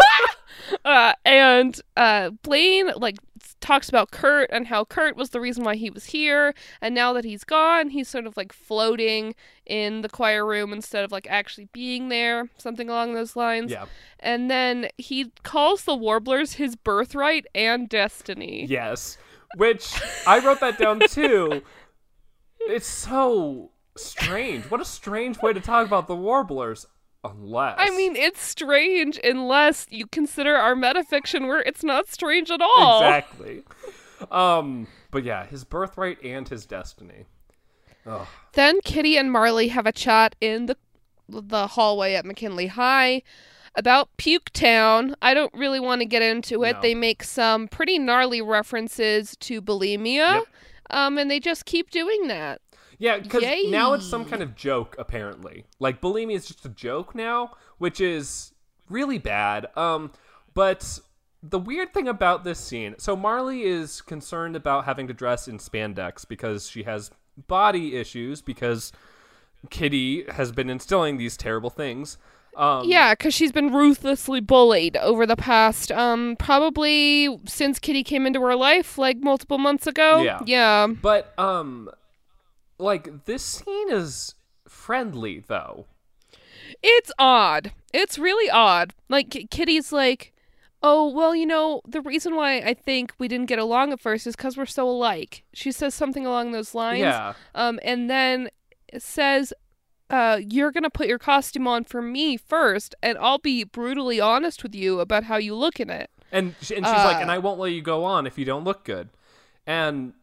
uh, and uh, Blaine like talks about Kurt and how Kurt was the reason why he was here, and now that he's gone, he's sort of like floating in the choir room instead of like actually being there, something along those lines. Yeah. And then he calls the Warblers his birthright and destiny. Yes. Which I wrote that down too. It's so strange. What a strange way to talk about the Warblers. Unless I mean, it's strange unless you consider our metafiction where it's not strange at all. exactly. Um, but yeah, his birthright and his destiny. Ugh. Then Kitty and Marley have a chat in the the hallway at McKinley High about Puke Town. I don't really want to get into it. No. They make some pretty gnarly references to bulimia. Yep. Um, and they just keep doing that. Yeah, because now it's some kind of joke, apparently. Like bulimia is just a joke now, which is really bad. Um, but the weird thing about this scene, so Marley is concerned about having to dress in spandex because she has body issues because Kitty has been instilling these terrible things. Um, Yeah, because she's been ruthlessly bullied over the past, um, probably since Kitty came into her life, like multiple months ago. Yeah. Yeah. But um, like this scene is friendly though. It's odd. It's really odd. Like K- Kitty's like, "Oh, well, you know, the reason why I think we didn't get along at first is cuz we're so alike." She says something along those lines. Yeah. Um and then says uh, you're gonna put your costume on for me first, and I'll be brutally honest with you about how you look in it. And, and she's like, Uh, and I won't let you go on if you don't look good. And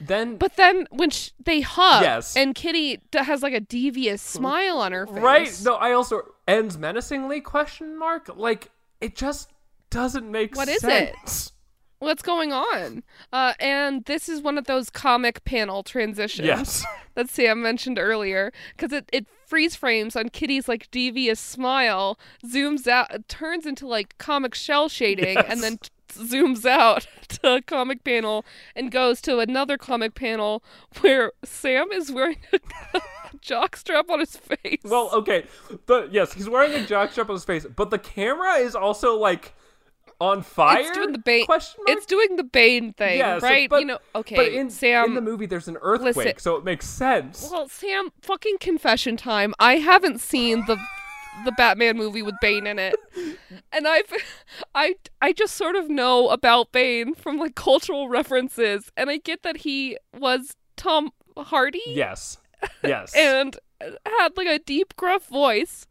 then, But then when sh- they hug, Yes. and Kitty d- has like a devious smile on her face. right? No, I also ends menacingly? Question mark. Like it just doesn't make sense. What is it? What's going on? Uh, and this is one of those comic panel transitions. Yes. that Sam mentioned earlier because it, it freeze frames on Kitty's like devious smile, zooms out, turns into like comic shell shading, Yes. and then t- zooms out to a comic panel and goes to another comic panel where Sam is wearing a jockstrap on his face. Well, okay, but yes, he's wearing a jockstrap on his face, but the camera is also like on fire. it's doing the Bane. It's doing the Bane thing, Yeah, so- right? but- you know, okay. But in, Sam, in the movie, there's an earthquake, listen. so it makes sense. Well, Sam, fucking confession time. I haven't seen the the Batman movie with Bane in it. And I've I I just sort of know about Bane from like cultural references and I get that he was Tom Hardy yes, yes, and had like a deep, gruff voice.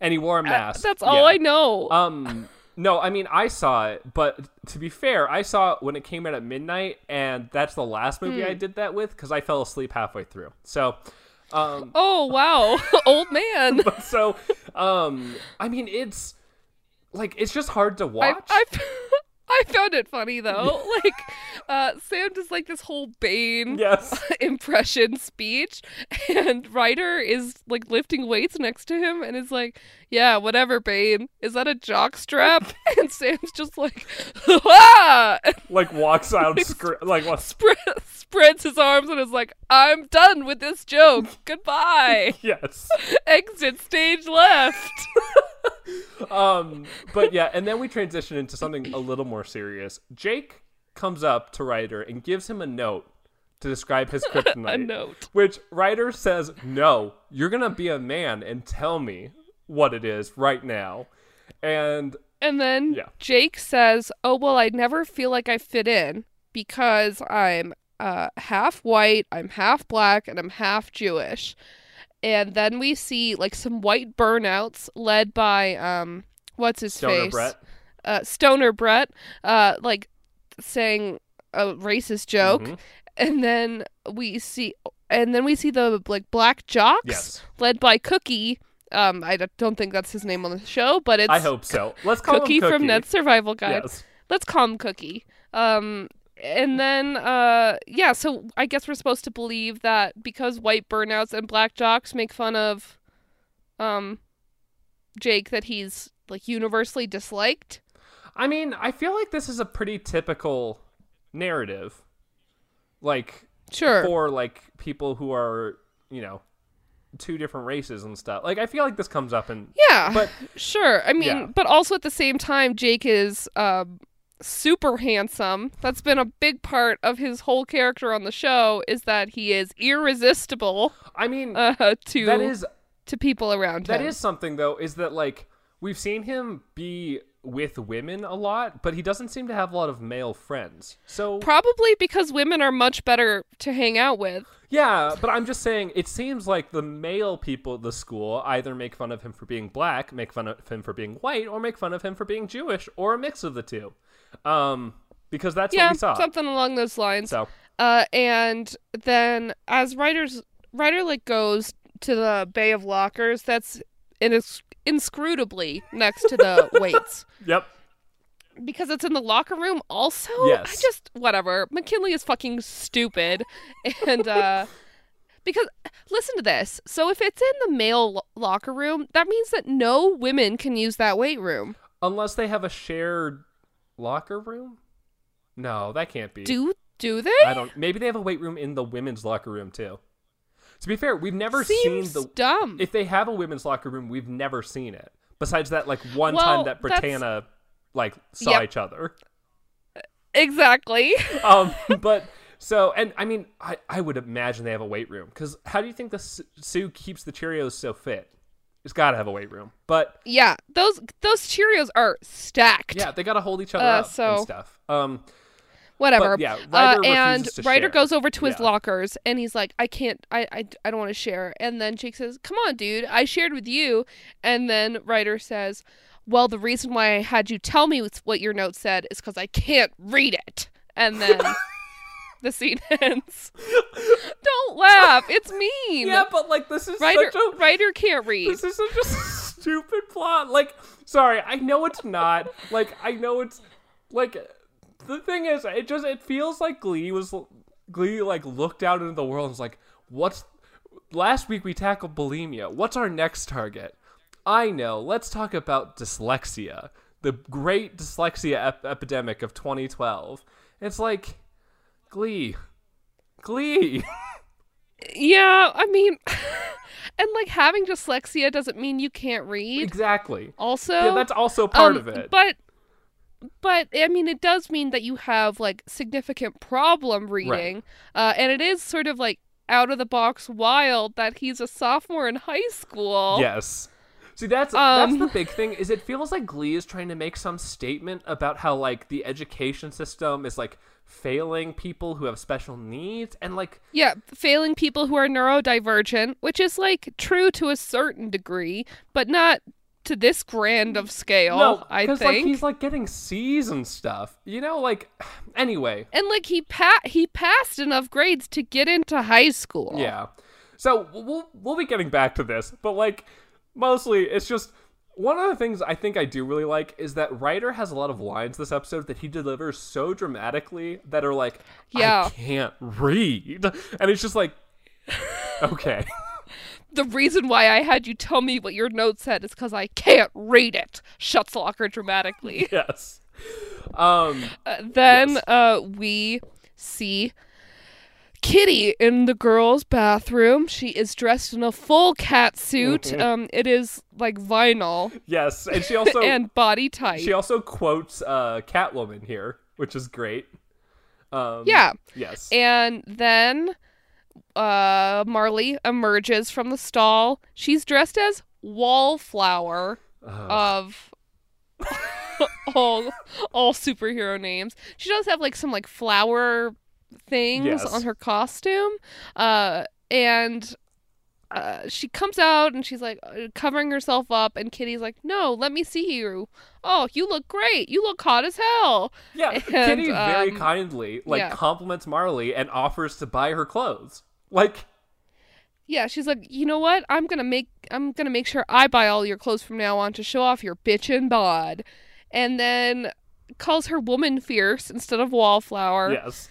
and he wore a Uh, mask. That's all Yeah. I know. Um, no, I mean I saw it, but to be fair, I saw it when it came out at midnight, and that's the last movie Hmm. I did that with because I fell asleep halfway through. So, um, oh wow, old man. so, um, I mean it's like it's just hard to I, watch. I, I found it funny though. Like, uh, Sam does like this whole Bane yes, impression speech, and Ryder is like lifting weights next to him, and is like, "Yeah, whatever, Bane. Is that a jock strap?" and Sam's just like, "Ah!" like walks out, scr- like what? spread, spreads his arms and is like, "I'm done with this joke. Goodbye." Yes. Exit stage left. Um, but yeah, and then we transition into something a little more serious. Jake comes up to Ryder and gives him a note to describe his kryptonite. a note. Which Ryder says, "No, you're gonna be a man and tell me what it is right now." And And then Yeah. Jake says, "Oh well, I never feel like I fit in because I'm uh, half white, I'm half black, and I'm half Jewish." And then we see like some white burnouts led by um, what's his Stoner face, Brett, uh, Stoner Brett, uh, like saying a racist joke, Mhm. and then we see, and then we see the like black jocks yes, led by Cookie. Um, I don't think that's his name on the show, but it's I hope so. Let's call Cookie, him Cookie from Ned's Survival Guide. Yes. Let's call him Cookie. Um, and then, uh, yeah, so I guess we're supposed to believe that because white burnouts and black jocks make fun of, um, Jake, that he's like universally disliked. I mean, I feel like this is a pretty typical narrative, like Sure. for like people who are, you know, two different races and stuff. Like I feel like this comes up in yeah. but sure. I mean, Yeah. but also at the same time, Jake is, um, super handsome. That's been a big part of his whole character on the show is that he is irresistible, I mean uh, to, that is to people around that him. That is something though is that like we've seen him be with women a lot, but he doesn't seem to have a lot of male friends. So Probably because women are much better to hang out with. yeah, but I'm just saying it seems like the male people at the school either make fun of him for being black, make fun of him for being white, or make fun of him for being Jewish, or a mix of the two. Um, because that's yeah, what we saw. something along those lines. So Uh, and then as Ryder's, Ryder like goes to the Bay of Lockers, that's in ins- inscrutably next to the weights yep. because it's in the locker room. Also, Yes. I just whatever. McKinley is fucking stupid, and uh. Because listen to this. So if it's in the male lo- locker room, that means that no women can use that weight room. Unless they have a shared locker room. No, that can't be. Do do they? I don't. Maybe they have a weight room in the women's locker room too. To be fair, we've never Seems seen the. dumb. If they have a women's locker room, we've never seen it. Besides that, like one Well, time that that's- Brittana like saw Yep. each other. exactly. Um, but so and I mean, I I would imagine they have a weight room because how do you think the Sue keeps the Cheerios so fit? It's got to have a weight room. But Yeah, those those Cheerios are stacked. yeah, they got to hold each other Uh, up so- and stuff. Um, whatever. But, yeah, uh, and Ryder share. goes over to his Yeah. lockers and he's like, "I can't. I I, I don't want to share." And then Jake says, "Come on, dude. I shared with you." And then Ryder says, "Well, the reason why I had you tell me what your note said is because I can't read it." And then the scene ends. don't laugh. It's mean. yeah, but like this is Ryder such a Ryder can't read. This is such a stupid plot. Like, sorry, I know it's not. Like, I know it's like the thing is, it just it feels like Glee was Glee like looked out into the world and was like, what's last week we tackled bulimia. What's our next target? I know. Let's talk about dyslexia, the great dyslexia ep- epidemic of 2012. It's like Glee, Glee. Yeah, I mean, and like having dyslexia doesn't mean you can't read. exactly. Also, Yeah, that's also part um, of it. But, but I mean, it does mean that you have like significant problem reading, uh, and it is sort of like out of the box wild that he's a sophomore in high school. Yes. See, that's Um, that's the big thing. Is it feels like Glee is trying to make some statement about how like the education system is like failing people who have special needs, and like Yeah, failing people who are neurodivergent, which is like true to a certain degree, but not to this grand of scale. no, I think. like he's like getting C's and stuff. You know, like anyway, and like he pa- he passed enough grades to get into high school. Yeah. So we'll we'll be getting back to this, but like mostly it's just one of the things I think I do really like is that Ryder has a lot of lines this episode that he delivers so dramatically that are like Yeah. I can't read. And it's just like okay. The reason why I had you tell me what your note said is because I can't read it. Shuts Locker dramatically. yes. Um Uh, then Yes. uh, we see Kitty in the girls' bathroom. She is dressed in a full cat suit. Mhm. Um, it is like vinyl yes, and she also and body tight. she also quotes uh Catwoman here, which is great. Um yeah, Yes. and then uh, Marley emerges from the stall. She's dressed as Wallflower Ugh. of all all superhero names. She does have like some like flower things Yes. on her costume. Uh and uh, she comes out and she's like uh, covering herself up, and Kitty's like, "No, let me see you. Oh, you look great. You look hot as hell." Yeah, And, Kitty very um, kindly like yeah. compliments Marley and offers to buy her clothes. Like, Yeah, she's like, "You know what? I'm gonna make I'm gonna make sure I buy all your clothes from now on to show off your bitchin' bod," and then calls her woman fierce instead of wallflower. yes,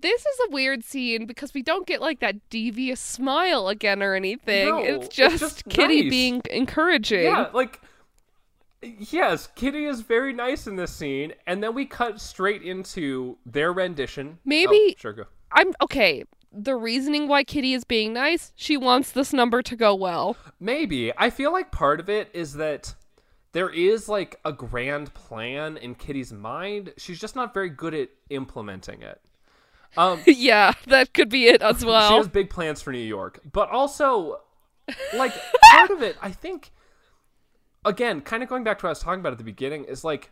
This is a weird scene because we don't get like that devious smile again or anything. No, it's it's just, just Kitty nice. being encouraging. yeah, like, yes, Kitty is very nice in this scene, and then we cut straight into their rendition. Maybe- oh, sure go. I'm okay. The reasoning why Kitty is being nice, she wants this number to go well. Maybe I feel like part of it is that there is like a grand plan in Kitty's mind. She's just not very good at implementing it. Um, yeah, that could be it as well. she has big plans for New York, but also, like, part of it, I think, again, kind of going back to what I was talking about at the beginning, is like,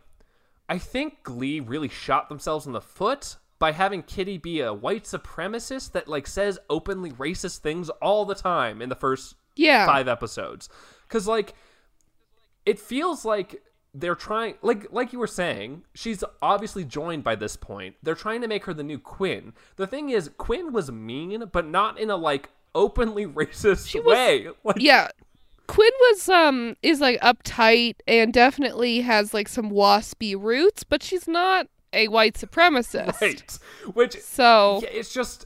I think Glee really shot themselves in the foot by having Kitty be a white supremacist that like says openly racist things all the time in the first yeah. five episodes, because like, it feels like they're trying like like you were saying she's obviously joined by this point. They're trying to make her the new quinn. The thing is quinn was mean but not in a like openly racist was- way. Like yeah. Quinn was um is like uptight and definitely has like some waspy roots but she's not a white supremacist. Right. Which so yeah, it's just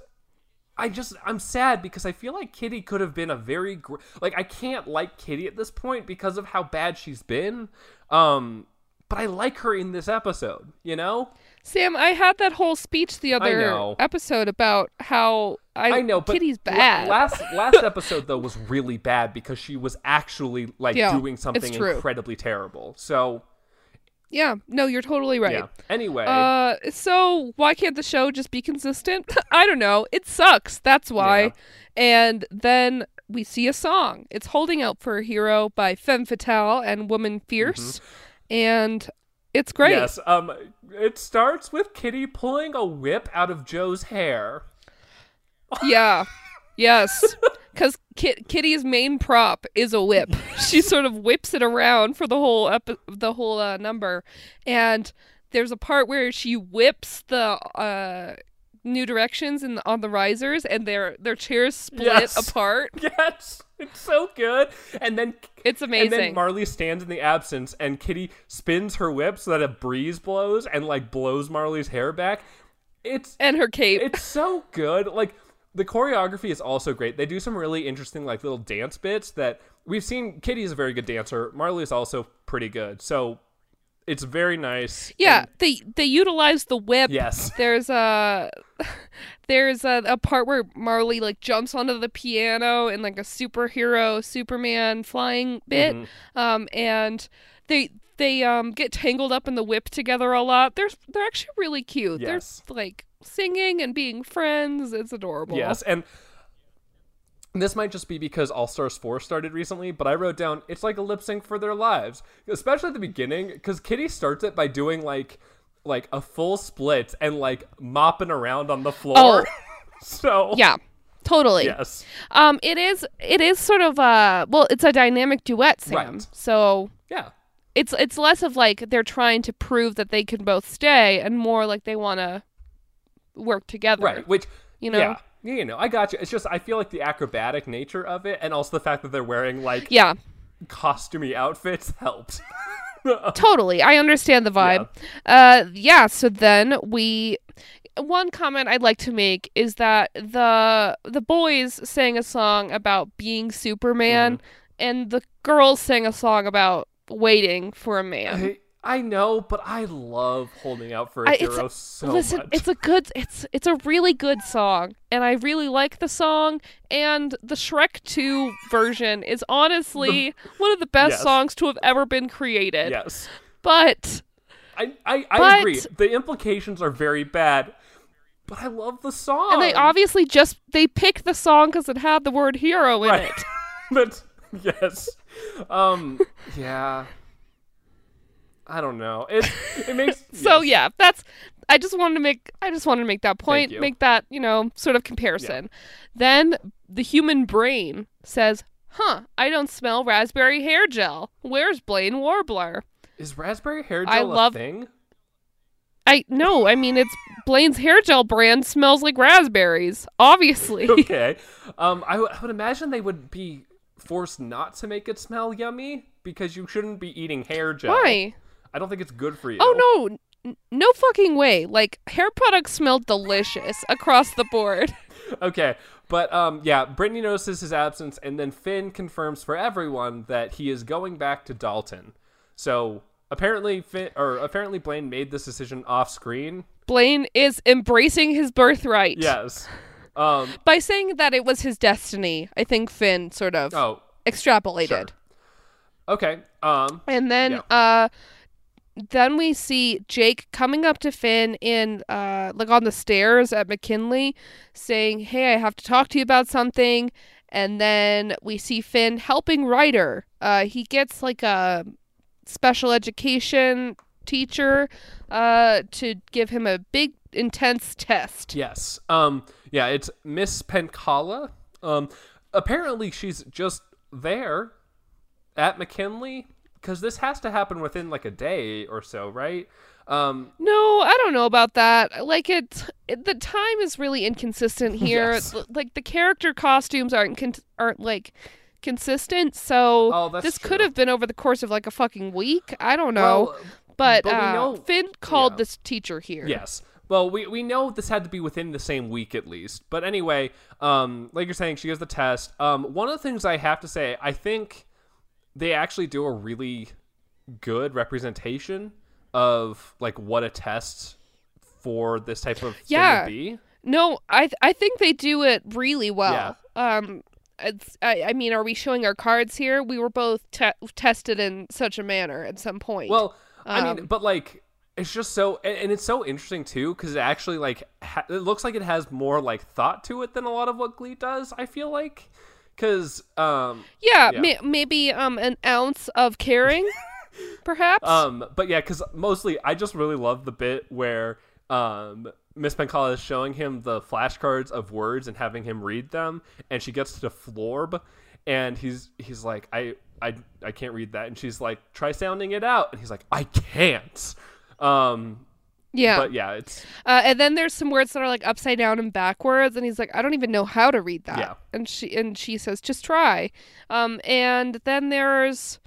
i just i'm sad because i feel like kitty could have been a very gr- like i can't like kitty at this point because of how bad she's been. Um but i like her in this episode you know? Sam i had that whole speech the other episode about how i, I know, but kitty's la- bad. last last episode though was really bad because she was actually like Yeah, doing something incredibly terrible. So yeah no you're totally right yeah. Anyway, Uh, so why can't the show just be consistent? I don't know. It sucks. That's why. Yeah. And then we see a song. It's "Holding Out for a Hero" by Femme Fatale and Woman Fierce, and it's great. yes. Um, it starts with Kitty pulling a whip out of Joe's hair. Yeah. Yes. Because Kit- Kitty's main prop is a whip. she sort of whips it around for the whole epi- the whole uh, number, and there's a part where she whips the uh, New Directions in the, on the risers, and their their chairs split Yes. apart. Yes, it's so good. And then It's amazing. and then. Marley stands in the absence, and Kitty spins her whip so that a breeze blows and like blows Marley's hair back. It's and her cape. it's so good. Like the choreography is also great. They do some really interesting like little dance bits that we've seen. Kitty is a very good dancer. Marley is also pretty good. So it's very nice. yeah, And- they they utilize the whip. yes. There's a there's a, a part where Marley like jumps onto the piano in like a superhero Superman flying bit, Mhm. um, and they they um get tangled up in the whip together a lot. They're they're actually really cute. Yes. They're like singing and being friends. It's adorable. Yes, and this might just be because All Stars 4 started recently, but I wrote down it's like a lip sync for their lives, especially at the beginning because Kitty starts it by doing like like a full split and like mopping around on the floor. Oh. so Yeah. Totally. yes, Um it is it is sort of a well, it's a dynamic duet, Sam. Right. So yeah, it's it's less of like they're trying to prove that they can both stay and more like they want to work together. right. Which You know. yeah, yeah, you know, I got you. It's just I feel like the acrobatic nature of it, and also the fact that they're wearing like Yeah. costumey outfits helped. Totally. I understand the vibe. Uh yeah, so then we one comment I'd like to make is that the the boys sang a song about being Superman Mm-hmm. and the girls sang a song about waiting for a man. I, know, but I love holding out for a I- hero a- so Listen, much. it's a good it's it's a really good song and I really like the song and the Shrek 2 version is honestly one of the best Yes. songs to have ever been created. yes. But I, I, I But- agree. The implications are very bad, but I love the song. and they obviously just they picked the song cuz it had the word hero in Right. it. but yes, um, yeah. I don't know. It it makes So yes. yeah, that's I just wanted to make I just wanted to make that point, make that, you know, sort of comparison. Then the human brain says, "Huh, I don't smell raspberry hair gel. Where's Blaine Warbler?" Is raspberry hair I gel love- a thing? I no, I mean it's Blaine's hair gel brand smells like raspberries, obviously. Okay. Um, I, w- I would imagine they would be forced not to make it smell yummy because you shouldn't be eating hair gel. Why? I don't think it's good for you. Oh no, n- no fucking way. Like hair products smell delicious across the board. Okay, but um, yeah, Brittany notices his absence, and then Finn confirms for everyone that he is going back to Dalton. So apparently, Finn or apparently Blaine made this decision off screen. Blaine is embracing his birthright. Yes. Um. By saying that it was his destiny, I think Finn sort of Oh. extrapolated. Sure. Okay. Um. And then Yeah. uh then we see Jake coming up to Finn in uh like on the stairs at McKinley saying, "Hey, I have to talk to you about something." And then we see Finn helping Ryder. Uh he gets like a special education teacher uh to give him a big intense test. Yes. Um. Yeah. It's Miss Pencala. Um. Apparently, she's just there at McKinley because this has to happen within like a day or so, right? Um. No, I don't know about that. Like it, it the time is really inconsistent here. Yes. Like the character costumes aren't con- aren't like consistent. So Oh, this could have been over the course of like a fucking week. I don't know. Well, but but we uh, know- Finn called yeah. this teacher here. Yes. Well, we, we know this had to be within the same week at least. But anyway, um, like you're saying, she has the test. Um, one of the things I have to say, I think they actually do a really good representation of like what a test for this type of Yeah. thing would be. No, I th- I think they do it really well. Um, it's, I I mean, are we showing our cards here? We were both te- tested in such a manner at some point. Well, I mean, Um, but like it's just so and, and it's so interesting too because it actually like ha- it looks like it has more like thought to it than a lot of what Glee does. I feel like because um yeah, yeah. May- maybe um an ounce of caring, perhaps. Um, but yeah, because mostly I just really love the bit where um Miss Pencala is showing him the flashcards of words and having him read them, and she gets to Florb, and he's he's like, I I I can't read that, and she's like, try sounding it out, and he's like, I can't. Um, yeah. but yeah, it's Uh, and then there's some words that are like upside down and backwards, and he's like, I don't even know how to read that. Yeah. And she and she says, just try. Um, and then there's.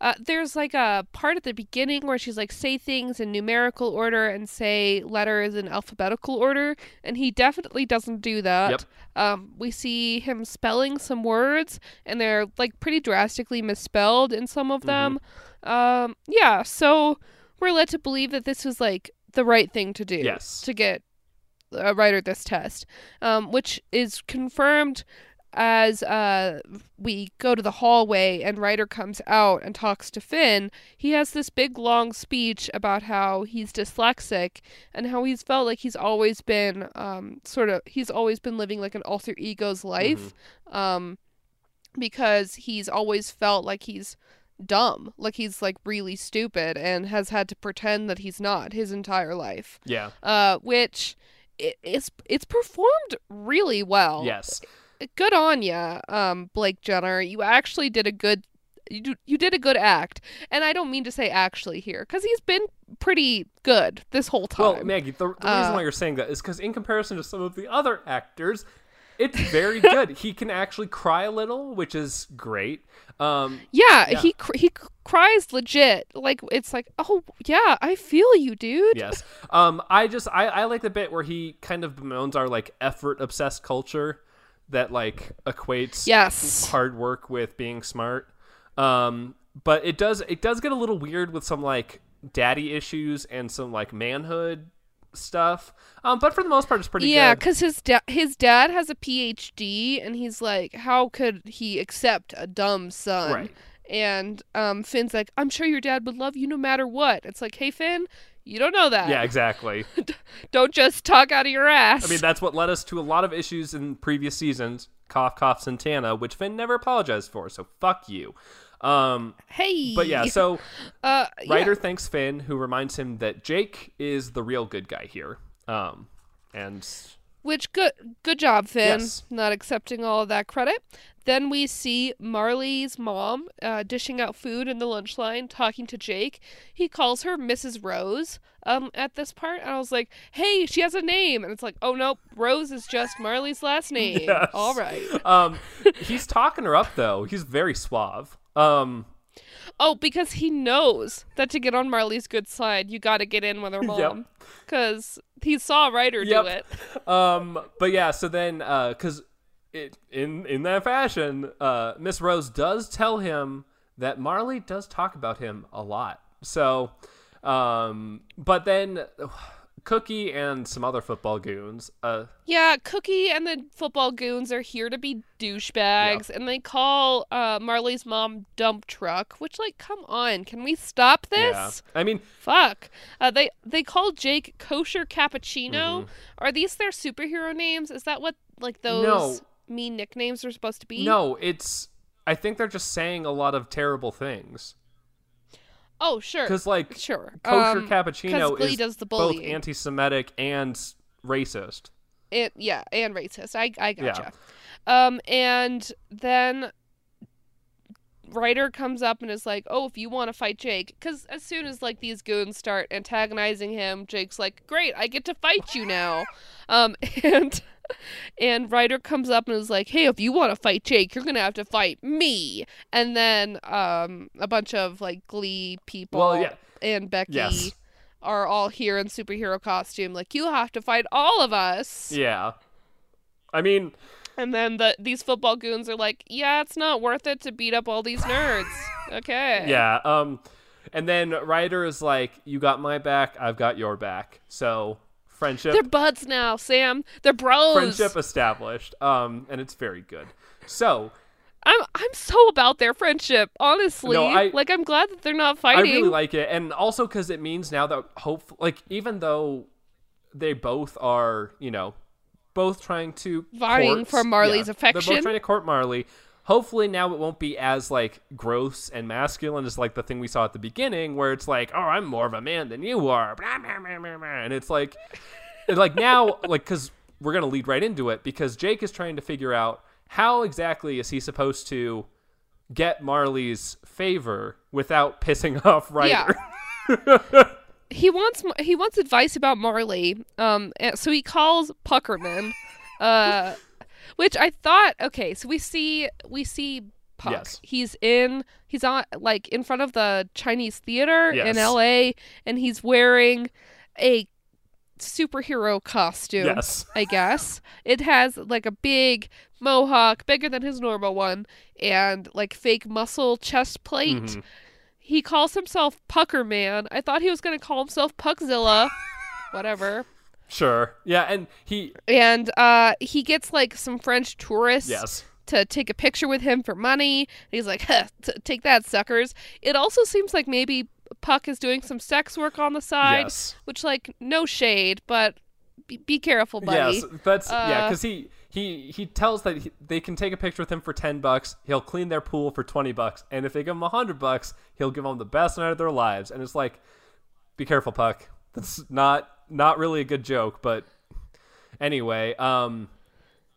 Uh, there's like a part at the beginning where she's like say things in numerical order and say letters in alphabetical order, and he definitely doesn't do that. Yep. Um, we see him spelling some words, and they're like pretty drastically misspelled in some of them. Um, yeah, so we're led to believe that this was like the right thing to do Yes. to get a Ryder this test, um, which is confirmed as uh, we go to the hallway and Ryder comes out and talks to Finn, he has this big long speech about how he's dyslexic and how he's felt like he's always been um, sort of he's always been living like an alter ego's life um, because he's always felt like he's dumb, like he's like really stupid and has had to pretend that he's not his entire life. Yeah. Uh, which it's it's performed really well Yes. good on ya, um, Blake Jenner. You actually did a good. You do, you did a good act, and I don't mean to say actually here, because he's been pretty good this whole time. Well, Maggie, the, the reason Uh, why you're saying that is because in comparison to some of the other actors, it's very good. he can actually cry a little, which is great. Um, yeah, yeah. he cr- he cries legit. Like it's like, oh yeah, I feel you, dude. yes. Um, I just I, I like the bit where he kind of bemoans our like effort obsessed culture that like equates Yes. hard work with being smart. Um, but it does it does get a little weird with some like daddy issues and some like manhood stuff. Um, but for the most part, it's pretty Yeah, good. because his da- his dad has a PhD, and he's like, how could he accept a dumb son? Right. And um, Finn's like, I'm sure your dad would love you no matter what. It's like, hey Finn, you don't know that. Yeah, exactly. Don't just talk out of your ass. I mean, that's what led us to a lot of issues in previous seasons. Cough, cough, Santana, which Finn never apologized for. So fuck you. Um, hey. but yeah, so uh, yeah. Thanks Finn, who reminds him that Jake is the real good guy here. Um, and Which good good job, Finn. Yes. Not accepting all of that credit. Then we see Marley's mom uh, dishing out food in the lunch line, talking to Jake. He calls her Mrs. Rose um, at this part, and I was like, "Hey, she has a name," and it's like, "Oh nope, Rose is just Marley's last name." Yes. All right. um, he's talking her up though. He's very suave. Um, Oh, because he knows that to get on Marley's good side, you got to get in with her mom. Because he saw Ryder Yep. do it. um, but yeah, so then, uh, cause it in in that fashion, uh, Miss Rose does tell him that Marley does talk about him a lot. So, um, but then Cookie and some other football goons, uh, Yeah, Cookie and the football goons are here to be douchebags, and they call uh, Marley's mom dump truck. Which, like, come on, can we stop this? yeah, I mean, Fuck. Uh, they they call Jake kosher cappuccino. Mm-hmm. Are these their superhero names? Is that what like those No. mean nicknames are supposed to be? no, it's. I think they're just saying a lot of terrible things. Oh, sure. Because like Sure. kosher Um, cappuccino Glee is does the both anti-Semitic and racist. It, yeah, and racist. I I gotcha. Um, and then Ryder comes up and is like, "Oh, if you want to fight Jake," because as soon as like these goons start antagonizing him, Jake's like, "Great, I get to fight you now." um, and and Ryder comes up and is like, "Hey, if you want to fight Jake, you're gonna have to fight me." And then um, a bunch of like Glee people Well, yeah. and Becky. Yes. Are all here in superhero costume, like you have to fight all of us. Yeah. I mean, And then the these football goons are like, "Yeah, it's not worth it to beat up all these nerds." okay. yeah. Um, and then Ryder is like, "You got my back, I've got your back." So friendship, They're buds now, Sam. They're bros. friendship established. Um, and it's very good. So I'm I'm so about their friendship, honestly. No, I- like I'm glad that they're not fighting. I really like it, and also because it means now that hope, like even though they both are, you know, both trying to Vying court- for Marley's yeah, They're affection. both trying to court Marley. Hopefully now it won't be as like gross and masculine as like the thing we saw at the beginning, where it's like, oh, I'm more of a man than you are, and it's like, like now, like because we're gonna lead right into it because Jake is trying to figure out how exactly is he supposed to get Marley's favor without pissing off Ryder. yeah. he wants he wants advice about Marley. Um, so he calls Puckerman, uh, which I thought okay. So we see we see Puck. Yes. He's in he's on like in front of the Chinese theater Yes. in L.A. and he's wearing a superhero costume. Yes. I guess it has like a big mohawk, bigger than his normal one, and like fake muscle chest plate. Mhm. He calls himself Pucker Man. I thought he was gonna call himself Puckzilla. Whatever. Sure. Yeah, and he And uh he gets like some French tourists yes. to take a picture with him for money. And he's like, huh, t- take that, suckers. It also seems like maybe Puck is doing some sex work on the side, yes. which, like, no shade, but be, be careful, buddy. Yes, that's yeah, Uh, because he he he tells that he, they can take a picture with him for ten bucks. He'll clean their pool for twenty bucks, and if they give him a hundred bucks, he'll give them the best night of their lives. And it's like, be careful, Puck. That's not not really a good joke, but anyway, um,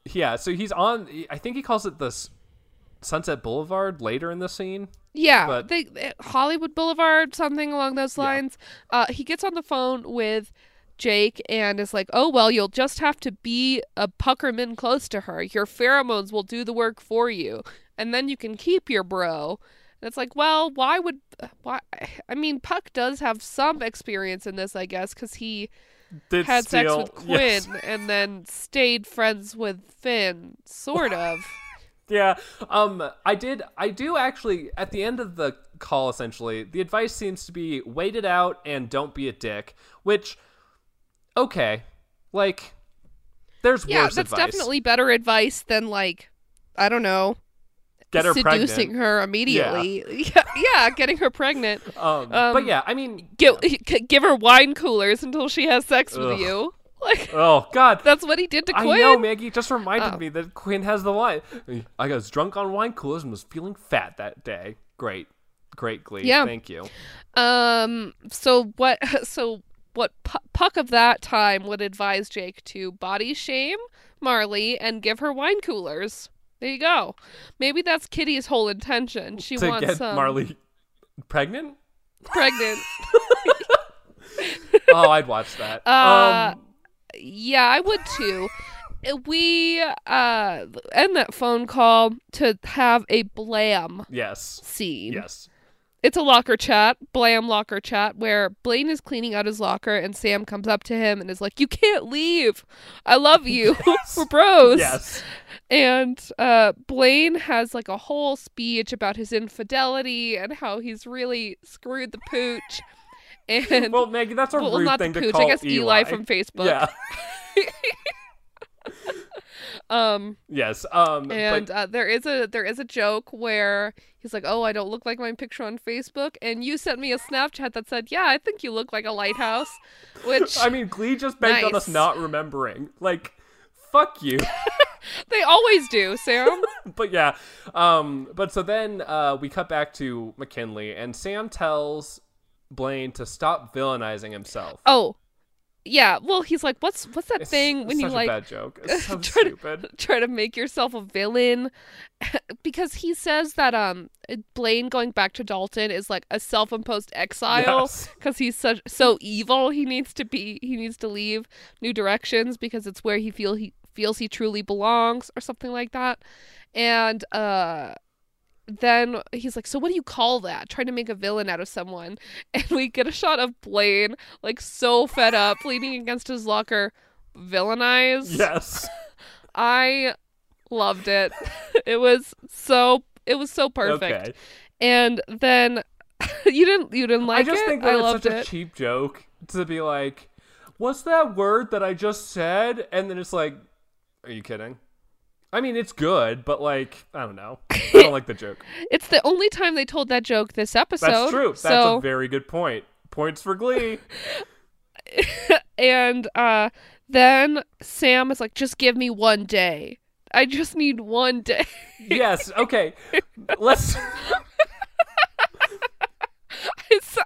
yeah. So he's on. I think he calls it the S- Sunset Boulevard later in the scene. Yeah, But- they, eh, Hollywood Boulevard, something along those lines. Uh, he gets on the phone with Jake and is like, "Oh well, you'll just have to be a puckerman close to her. Your pheromones will do the work for you, and then you can keep your bro." And it's like, well, why would why? I mean, Puck does have some experience in this, I guess, because he Did had sex with Quinn yes. and then stayed friends with Finn, sort of. Yeah. Um I did I do actually at the end of the call essentially, the advice seems to be wait it out and don't be a dick, which okay. Like there's yeah, worse that's advice. definitely better advice than like, I don't know, Get her seducing pregnant. her immediately. Yeah. yeah, getting her pregnant. Um, Um, but yeah, I mean Give, give her wine coolers until she has sex with you. Like Oh god. that's what he did to I Quinn. know, Maggie just reminded Oh. me that Quinn has the line. I was drunk on wine coolers and was feeling fat that day. Great. Great glee. Yeah. Thank you. Um. So what? So what? Pu- Puck of that time would advise Jake to body shame Marley and give her wine coolers. There you go. Maybe that's Kitty's whole intention. She to wants get some Marley pregnant? pregnant. oh, I'd watch that. Uh, um Yeah, I would too. We uh end that phone call to have a blam yes. scene. Yes. It's a locker chat, blam locker chat, where Blaine is cleaning out his locker and Sam comes up to him and is like, You can't leave. I love you. We're bros. Yes. And uh, Blaine has like a whole speech about his infidelity and how he's really screwed the pooch. And Well, Maggie, that's a well, rude not thing the to pooch, call I guess Eli, from Facebook. Yeah. Um yes. Um. and but uh, there is a there is a joke where he's like, "Oh, I don't look like my picture on Facebook," and you sent me a Snapchat that said, "Yeah, I think you look like a lighthouse," which I mean, Glee just banked on us not remembering. Like, fuck you. they always do, Sam. but yeah. Um. But so then, uh, we cut back to McKinley, and Sam tells Blaine to stop villainizing himself. oh, yeah. Well, he's like, "What's what's that It's thing when such you a like bad joke. It's so try to- try to make yourself a villain?" because he says that um Blaine going back to Dalton is like a self-imposed exile. Yes. because he's such so evil he needs to be he needs to leave new directions because it's where he feel he feels he truly belongs or something like that and uh then he's like so what do you call that trying to make a villain out of someone and we get a shot of blaine like so fed up leaning against his locker villainized Yes. i loved it it was so it was so perfect Okay. and then you didn't you didn't like I just it think that i it's loved such it a cheap joke to be like, "What's that word that I just said?" And then it's like, "Are you kidding?" I mean, it's good, but like, I don't know. I don't like the joke. It's the only time they told that joke this episode. That's true. That's so, a very good point. Points for Glee. and uh, then Sam is like, "Just give me one day. I just need one day." yes. Okay. Let's.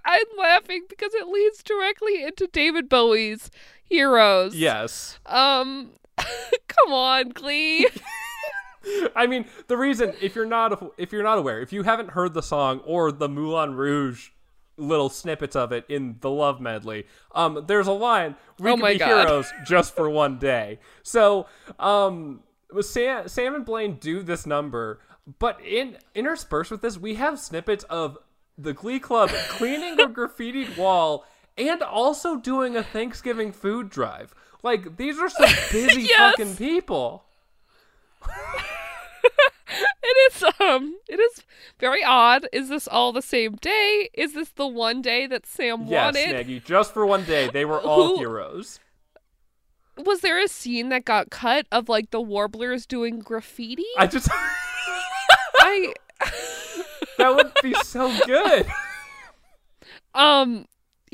I'm laughing because it leads directly into David Bowie's Heroes. Yes. Um, come on, Glee. I mean, the reason if you're not if you're not aware, if you haven't heard the song or the Moulin Rouge little snippets of it in the Love Medley, um, there's a line we Oh could my be God. heroes just for one day. So, um, Sam, Sam and Blaine do this number, but in interspersed with this, we have snippets of the Glee Club cleaning a graffitied wall and also doing a Thanksgiving food drive. Like these are some busy Yes. fucking people. it is um, it is very odd. Is this all the same day? Is this the one day that Sam Yes, wanted? Maggie, just for one day, they were all Who- heroes. Was there a scene that got cut of like the Warblers doing graffiti? I just, I That would be so good. um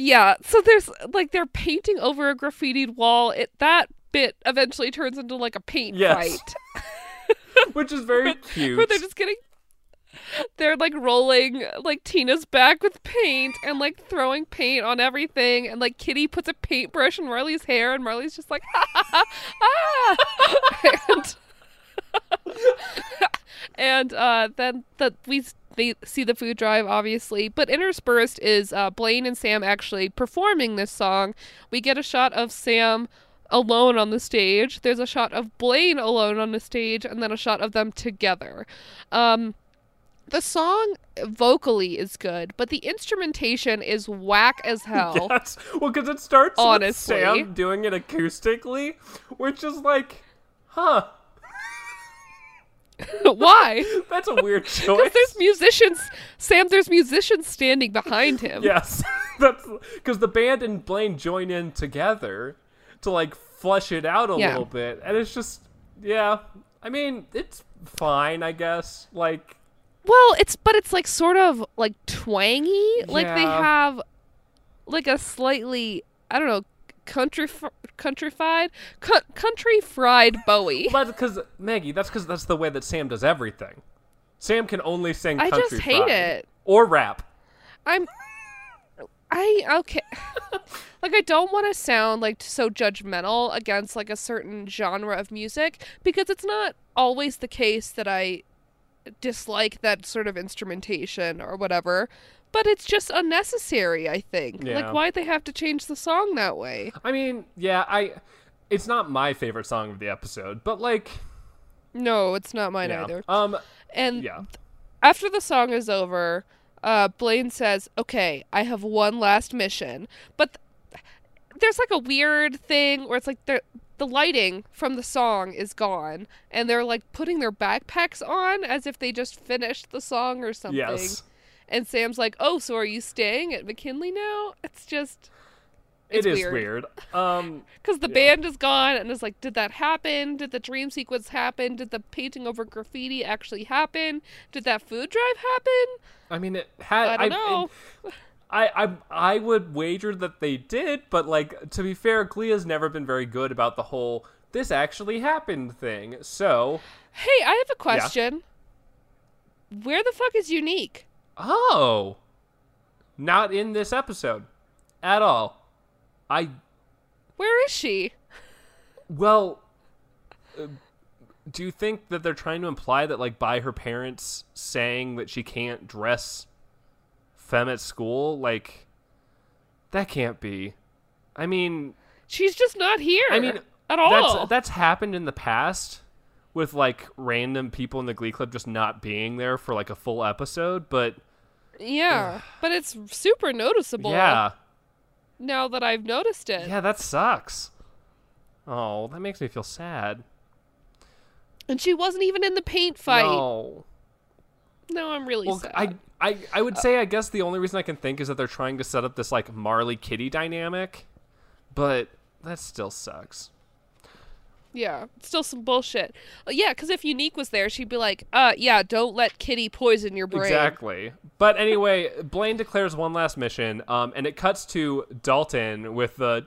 yeah, so there's like they're painting over a graffitied wall. It that bit eventually turns into like a paint Yes. fight. Which is very cute. where they're just getting they're like rolling like Tina's back with paint and like throwing paint on everything and like Kitty puts a paintbrush in Marley's hair and Marley's just like ah, and and uh then the we they see the food drive obviously but interspersed is uh Blaine and Sam actually performing this song we get a shot of Sam alone on the stage there's a shot of Blaine alone on the stage and then a shot of them together um the song vocally is good, but the instrumentation is whack as hell. Yes. Well, because it starts Honestly. with Sam doing it acoustically, which is like, huh, Why? that's a weird choice. Because there's musicians, Sam. There's musicians standing behind him. Yes, that's because the band and Blaine join in together to like flesh it out a Yeah. little bit, and it's just, yeah. I mean, it's fine, I guess. Like, Well, it's but it's like sort of like twangy. Like they have like a slightly I don't know country countrified cu- country fried Bowie. well, that's because Maggie. That's because that's the way that Sam does everything. Sam can only sing. I just hate fried. it. Or rap. I'm I okay. like I don't want to sound like so judgmental against like a certain genre of music because it's not always the case that I dislike that sort of instrumentation or whatever, but it's just unnecessary, I think. Yeah. Like why'd they have to change the song that way? I mean, yeah, I. It's not my favorite song of the episode, but like, No, it's not mine yeah. either. Um, And yeah. after the song is over, uh, Blaine says, "Okay, I have one last mission." But th- there's like a weird thing where it's like the the lighting from the song is gone, and they're like putting their backpacks on as if they just finished the song or something. Yes. And Sam's like, "Oh, so are you staying at McKinley now?" It's just it's It is weird. weird. Um, because the band is gone, and it's like, did that happen? Did the dream sequence happen? Did the painting over graffiti actually happen? Did that food drive happen? I mean, it had. I don't know. I, I I would wager that they did, but like to be fair, Glee has never been very good about the whole "this actually happened" thing. So, Hey, I have a question. Where the fuck is Unique? Oh, not in this episode at all. I Where is she? well, uh, do you think that they're trying to imply that like by her parents saying that she can't dress femme at school, like that can't be. I mean, She's just not here. I mean, at all. That's that's happened in the past with like random people in the Glee Club just not being there for like a full episode, but yeah, but it's super noticeable. yeah, Now that I've noticed it. yeah, that sucks. Oh, that makes me feel sad. And she wasn't even in the paint fight. No, No. I'm really Well, sad. I, I, I would say I guess the only reason I can think is that they're trying to set up this like Marley Kitty dynamic, but that still sucks. Yeah, still some bullshit. Uh, yeah, because if Unique was there, she'd be like, "Uh, yeah, don't let Kitty poison your brain." Exactly. But anyway, Blaine declares one last mission, um, and it cuts to Dalton with the.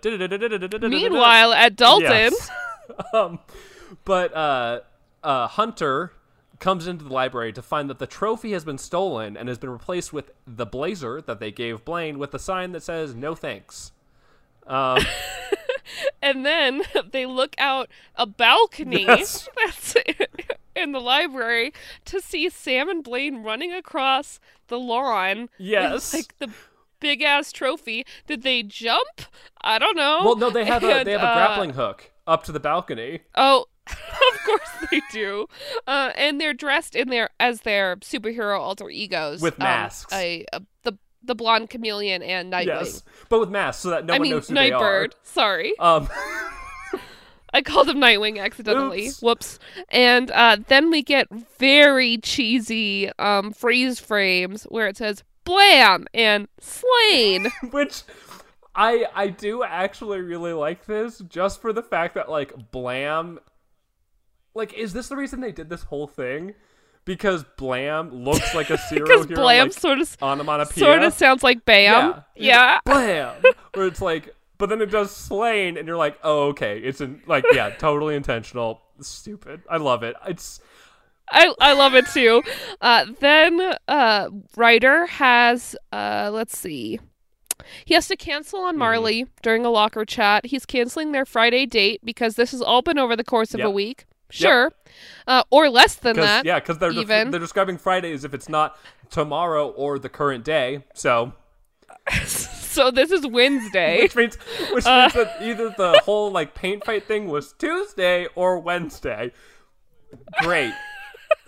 Meanwhile, at Dalton, Yes. um, but uh, uh, Hunter comes into the library to find that the trophy has been stolen and has been replaced with the blazer that they gave Blaine with a sign that says "No thanks." Um, and then they look out a balcony Yes. that's in the library to see Sam and Blaine running across the lawn. with, Yes. like the big ass trophy. Did they jump? I don't know. well, no, they have a they have a uh, grappling hook up to the balcony. Oh, of course they do. Uh, and they're dressed in their as their superhero alter egos With um, masks. a, a, the the blonde chameleon and Nightwing. Yes, but with masks so that no I one mean knows who they are. Nightbird. Sorry, Um, I called him Nightwing accidentally. Oops. Whoops. And uh, then we get very cheesy um, freeze frames where it says "Blam" and "Slain." which I I do actually really like this just for the fact that like Blam like is this the reason they did this whole thing? Because Blam looks like a serial Because. Blam like sort of onomatopoeia. sort of sounds like Bam. Yeah. Blam. Where it's like, but then it does slain, and you're like, oh, okay. It's in, like, yeah, totally intentional. Stupid. I love it. It's I, I love it too. Uh, then uh, Ryder has uh, let's see, he has to cancel Mm-hmm. on Marley during a locker chat. He's canceling their Friday date because this has all been over the course of Yep. a week. Sure, uh, or less than that. yeah, because they're def- they're describing Friday as if it's not tomorrow or the current day. So So this is Wednesday. which means which Uh. means that either the whole like paint fight thing was Tuesday or Wednesday. Great.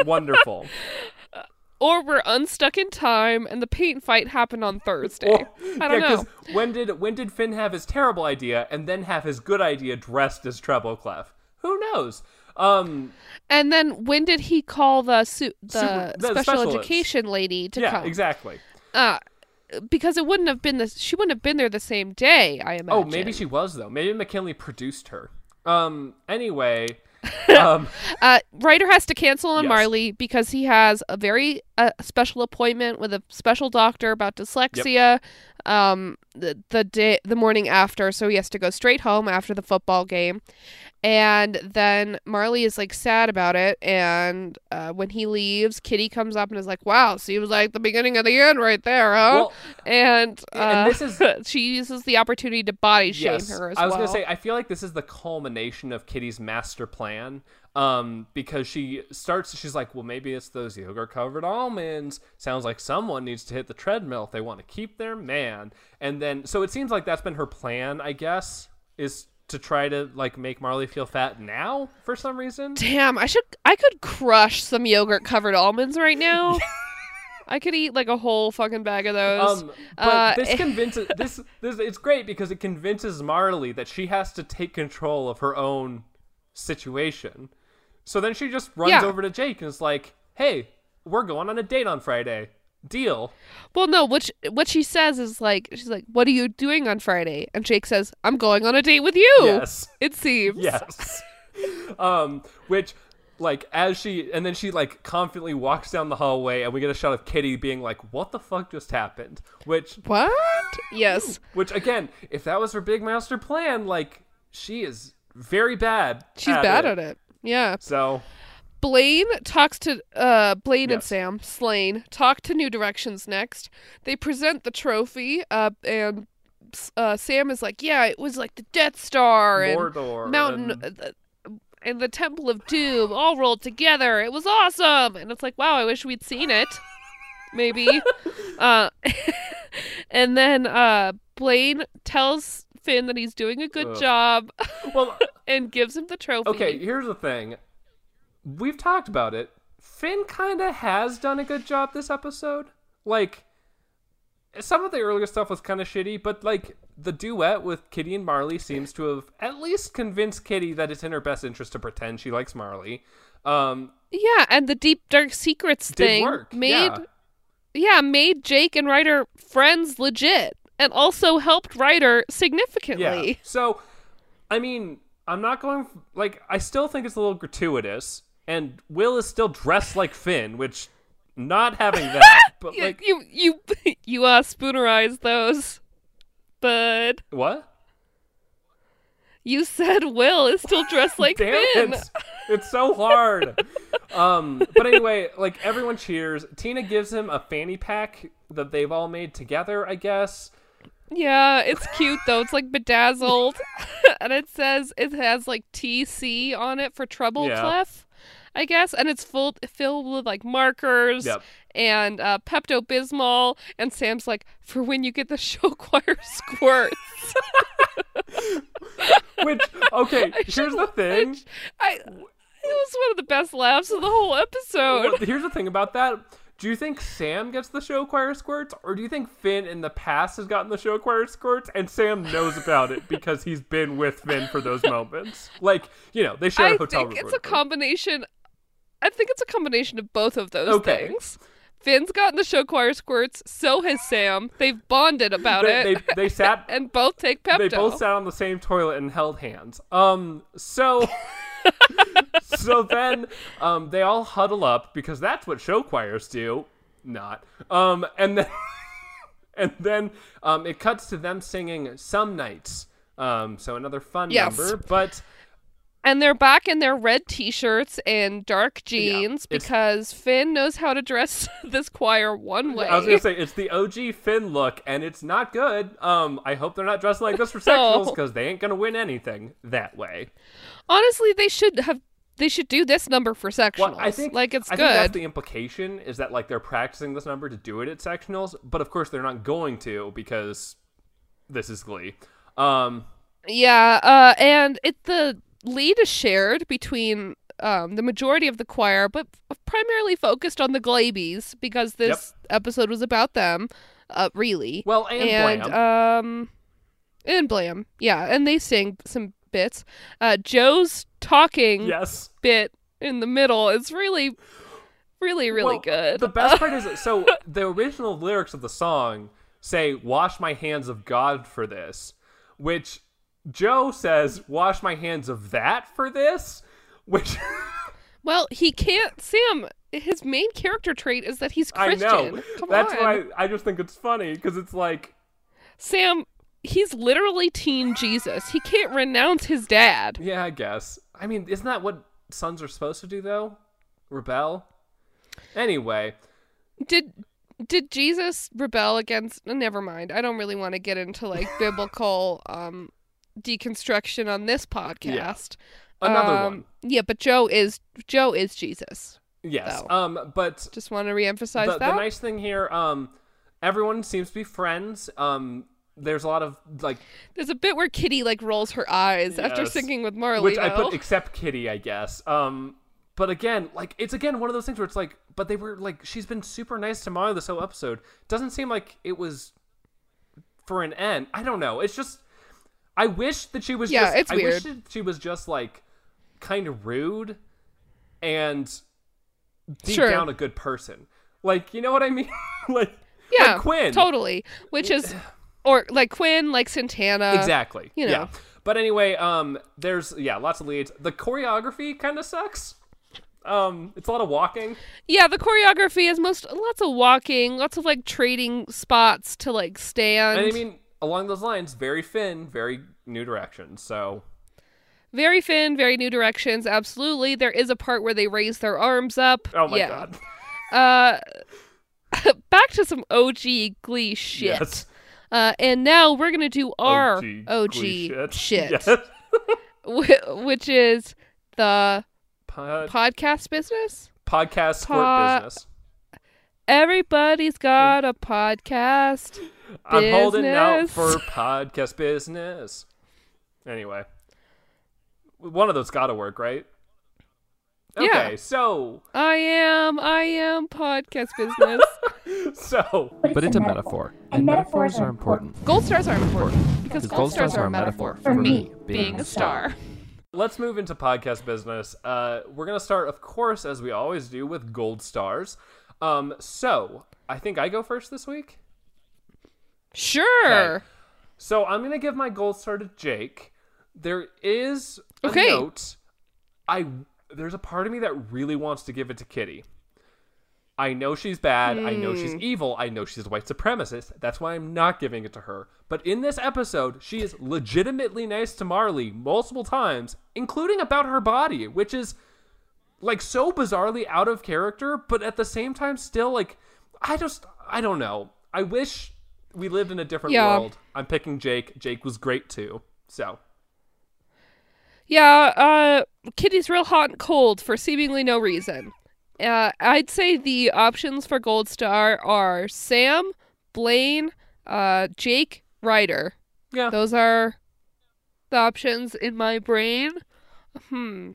Wonderful. or we're unstuck in time and the paint fight happened on Thursday. Or- I don't yeah, know. when did when did Finn have his terrible idea and then have his good idea dressed as Treble Clef? Who knows? Um, And then when did he call the su- the, Super- the special specialist. education lady to yeah, come? exactly. Uh, because it wouldn't have been the she wouldn't have been there the same day. I imagine. Oh, maybe she was though. Maybe McKinley produced her. Um. Anyway. Um. Uh, Ryder has to cancel on Yes. Marley because he has a very uh, special appointment with a special doctor about dyslexia. Um, the the day the morning after, so he has to go straight home after the football game, and then Marley is like sad about it. And uh, when he leaves, Kitty comes up and is like, "Wow, seems like the beginning of the end right there, huh?" Well, and uh, and this is- she uses the opportunity to body shame yes. her as well. I was well. gonna say. I feel like this is the culmination of Kitty's master plan. Um, because she starts, she's like, well, maybe it's those yogurt covered almonds. Sounds like someone needs to hit the treadmill if they want to keep their man. And then, so it seems like that's been her plan, I guess, is to try to like make Marley feel fat now for some reason. Damn, I should I could crush some yogurt covered almonds right now. I could eat like a whole fucking bag of those. Um, but Uh, this convinces this this it's great because it convinces Marley that she has to take control of her own situation. So then she just runs Yeah. over to Jake and is like, "Hey, we're going on a date on Friday. Deal." well, no, what sh- what she says is like she's like, "What are you doing on Friday?" And Jake says, "I'm going on a date with you." Yes. It seems. Yes. um, which like as she and then she like confidently walks down the hallway and we get a shot of Kitty being like, "What the fuck just happened?" Which What? Yes. which again, if that was her big master plan, like she is very bad. She's bad at it. Yeah. So Blaine talks to uh Blaine and Sam Slane talk to New Directions next. They present the trophy uh and uh Sam is like, "Yeah, it was like the Death Star and Mordor Mountain and- uh, and the Temple of Doom all rolled together. It was awesome." And it's like, "Wow, I wish we'd seen it." Maybe. uh and then uh Blaine tells Finn that he's doing a good Ugh. job well, and gives him the trophy. okay. Here's the thing. We've talked about it. Finn kind of has done a good job this episode. Like, some of the earlier stuff was kind of shitty, but like the duet with Kitty and Marley seems to have at least convinced Kitty that it's in her best interest to pretend she likes Marley. Um, Yeah, and the deep dark secrets thing work. made yeah. yeah. made Jake and Ryder friends legit, and also helped Ryder significantly. Yeah. So, I mean, I'm not going like I still think it's a little gratuitous, and Will is still dressed like Finn, which not having that, but You like you you, you uh spoonerized those, but what? you said Will is still dressed like Damn Finn. it! It's so hard. um, but anyway, like everyone cheers. Tina gives him a fanny pack that they've all made together, I guess. Yeah, it's cute though. It's like bedazzled, and it says it has like TC on it for treble Yeah. clef, I guess, and it's full filled with like markers Yep. and uh, Pepto Bismol. And Sam's like, for when you get the show choir squirts. Which okay, I here's the thing. I, it was one of the best laughs of the whole episode. Well, here's the thing about that. Do you think Sam gets the show choir squirts, or do you think Finn in the past has gotten the show choir squirts, and Sam knows about it because he's been with Finn for those moments? Like, you know, they share a I hotel think room. it's a combination. I think it's a combination of both of those Okay. things. Finn's gotten the show choir squirts. So has Sam. They've bonded about They, it, they, they sat. and both take Pepto. They both sat on the same toilet and held hands. Um. So. so then um, they all huddle up because that's what show choirs do. Not. Um, and then and then um, it cuts to them singing "Some Nights." Um, so another fun Yes. number, but And they're back in their red t-shirts and dark jeans it's- because Finn knows how to dress this choir one way. I was gonna say it's the OG Finn look, and it's not good. Um, I hope they're not dressed like this for No. sectionals because they ain't gonna win anything that way. Honestly, they should have they should do this number for sectionals. Well, I think like it's I good. think that's the implication is that like they're practicing this number to do it at sectionals, but of course they're not going to because this is Glee. Um, Yeah, uh, and it the lead is shared between um, the majority of the choir, but primarily focused on the Glabies because this episode was about them, uh, really. well, and, and Blam. um, and Blam, yeah, and they sing some bits. Uh, Joe's talking yes. bit in the middle is really, really, really Well, good. The best part is so the original lyrics of the song say "Wash my hands of God for this," which Joe says "Wash my hands of that for this," which well, he can't. Sam, his main character trait is that he's Christian. I know. Come That's on. why I just think it's funny because it's like Sam, he's literally teen Jesus. He can't renounce his dad. Yeah, I guess. I mean, isn't that what sons are supposed to do, though? Rebel? Anyway, Did did Jesus rebel against never mind. I don't really want to get into like biblical um deconstruction on this podcast. another Um, one. Yeah, but Joe is Joe is Jesus. Yes. though. Um, but Just want to reemphasize that. the, the nice thing here, um, everyone seems to be friends. Um, there's a lot of, like, There's a bit where Kitty like rolls her eyes after Yes. singing with Marley. which I put except Kitty, I guess. Um, but again, like, it's again one of those things where it's like, but they were, like, she's been super nice to Marley this whole episode. Doesn't seem like it was for an end. I don't know. It's just, I wish that she was Yeah, just, it's I wish weird. that she was just, like, kind of rude and deep Sure. down a good person. Like, you know what I mean? like, yeah, like Quinn. totally. Which is or like Quinn, like Santana. exactly. you know. Yeah. But anyway, um, there's yeah, lots of leads. The choreography kind of sucks. Um, it's a lot of walking. Yeah, the choreography is most lots of walking, lots of like trading spots to like stand. And I mean, along those lines, very Finn, very New Directions. So very Finn, very New Directions. Absolutely, there is a part where they raise their arms up. oh my yeah. god. Uh, back to some OG Glee shit. Yes. Uh, and now we're gonna do our OG OG, shit, shit. Yes. which is the Pod- podcast business. podcast Po- business. Everybody's got a podcast. I'm holding out business. for podcast business. Anyway, one of those got to work, right? Yeah. So I am, I am podcast business. so But it's a metaphor, and metaphors are important. gold stars are important because Because gold stars are a metaphor for me being a star. let's move into podcast business. Uh, we're gonna start, of course, as we always do, with gold stars. Um, so I think I go first this week. Sure. Okay. So I'm gonna give my gold star to Jake. There is a Okay. note. I there's a part of me that really wants to give it to Kitty. I know she's bad. I know she's hmm. evil. I know she's a white supremacist. That's why I'm not giving it to her. But in this episode, she is legitimately nice to Marley multiple times, including about her body, which is like so bizarrely out of character, but at the same time still like I just I don't know. I wish we lived in a different Yeah. world. I'm picking Jake. Jake was great too. So Yeah, uh, Kitty's real hot and cold for seemingly no reason. Uh, I'd say the options for gold star are Sam, Blaine, uh, Jake, Ryder. yeah. Those are the options in my brain. Hmm.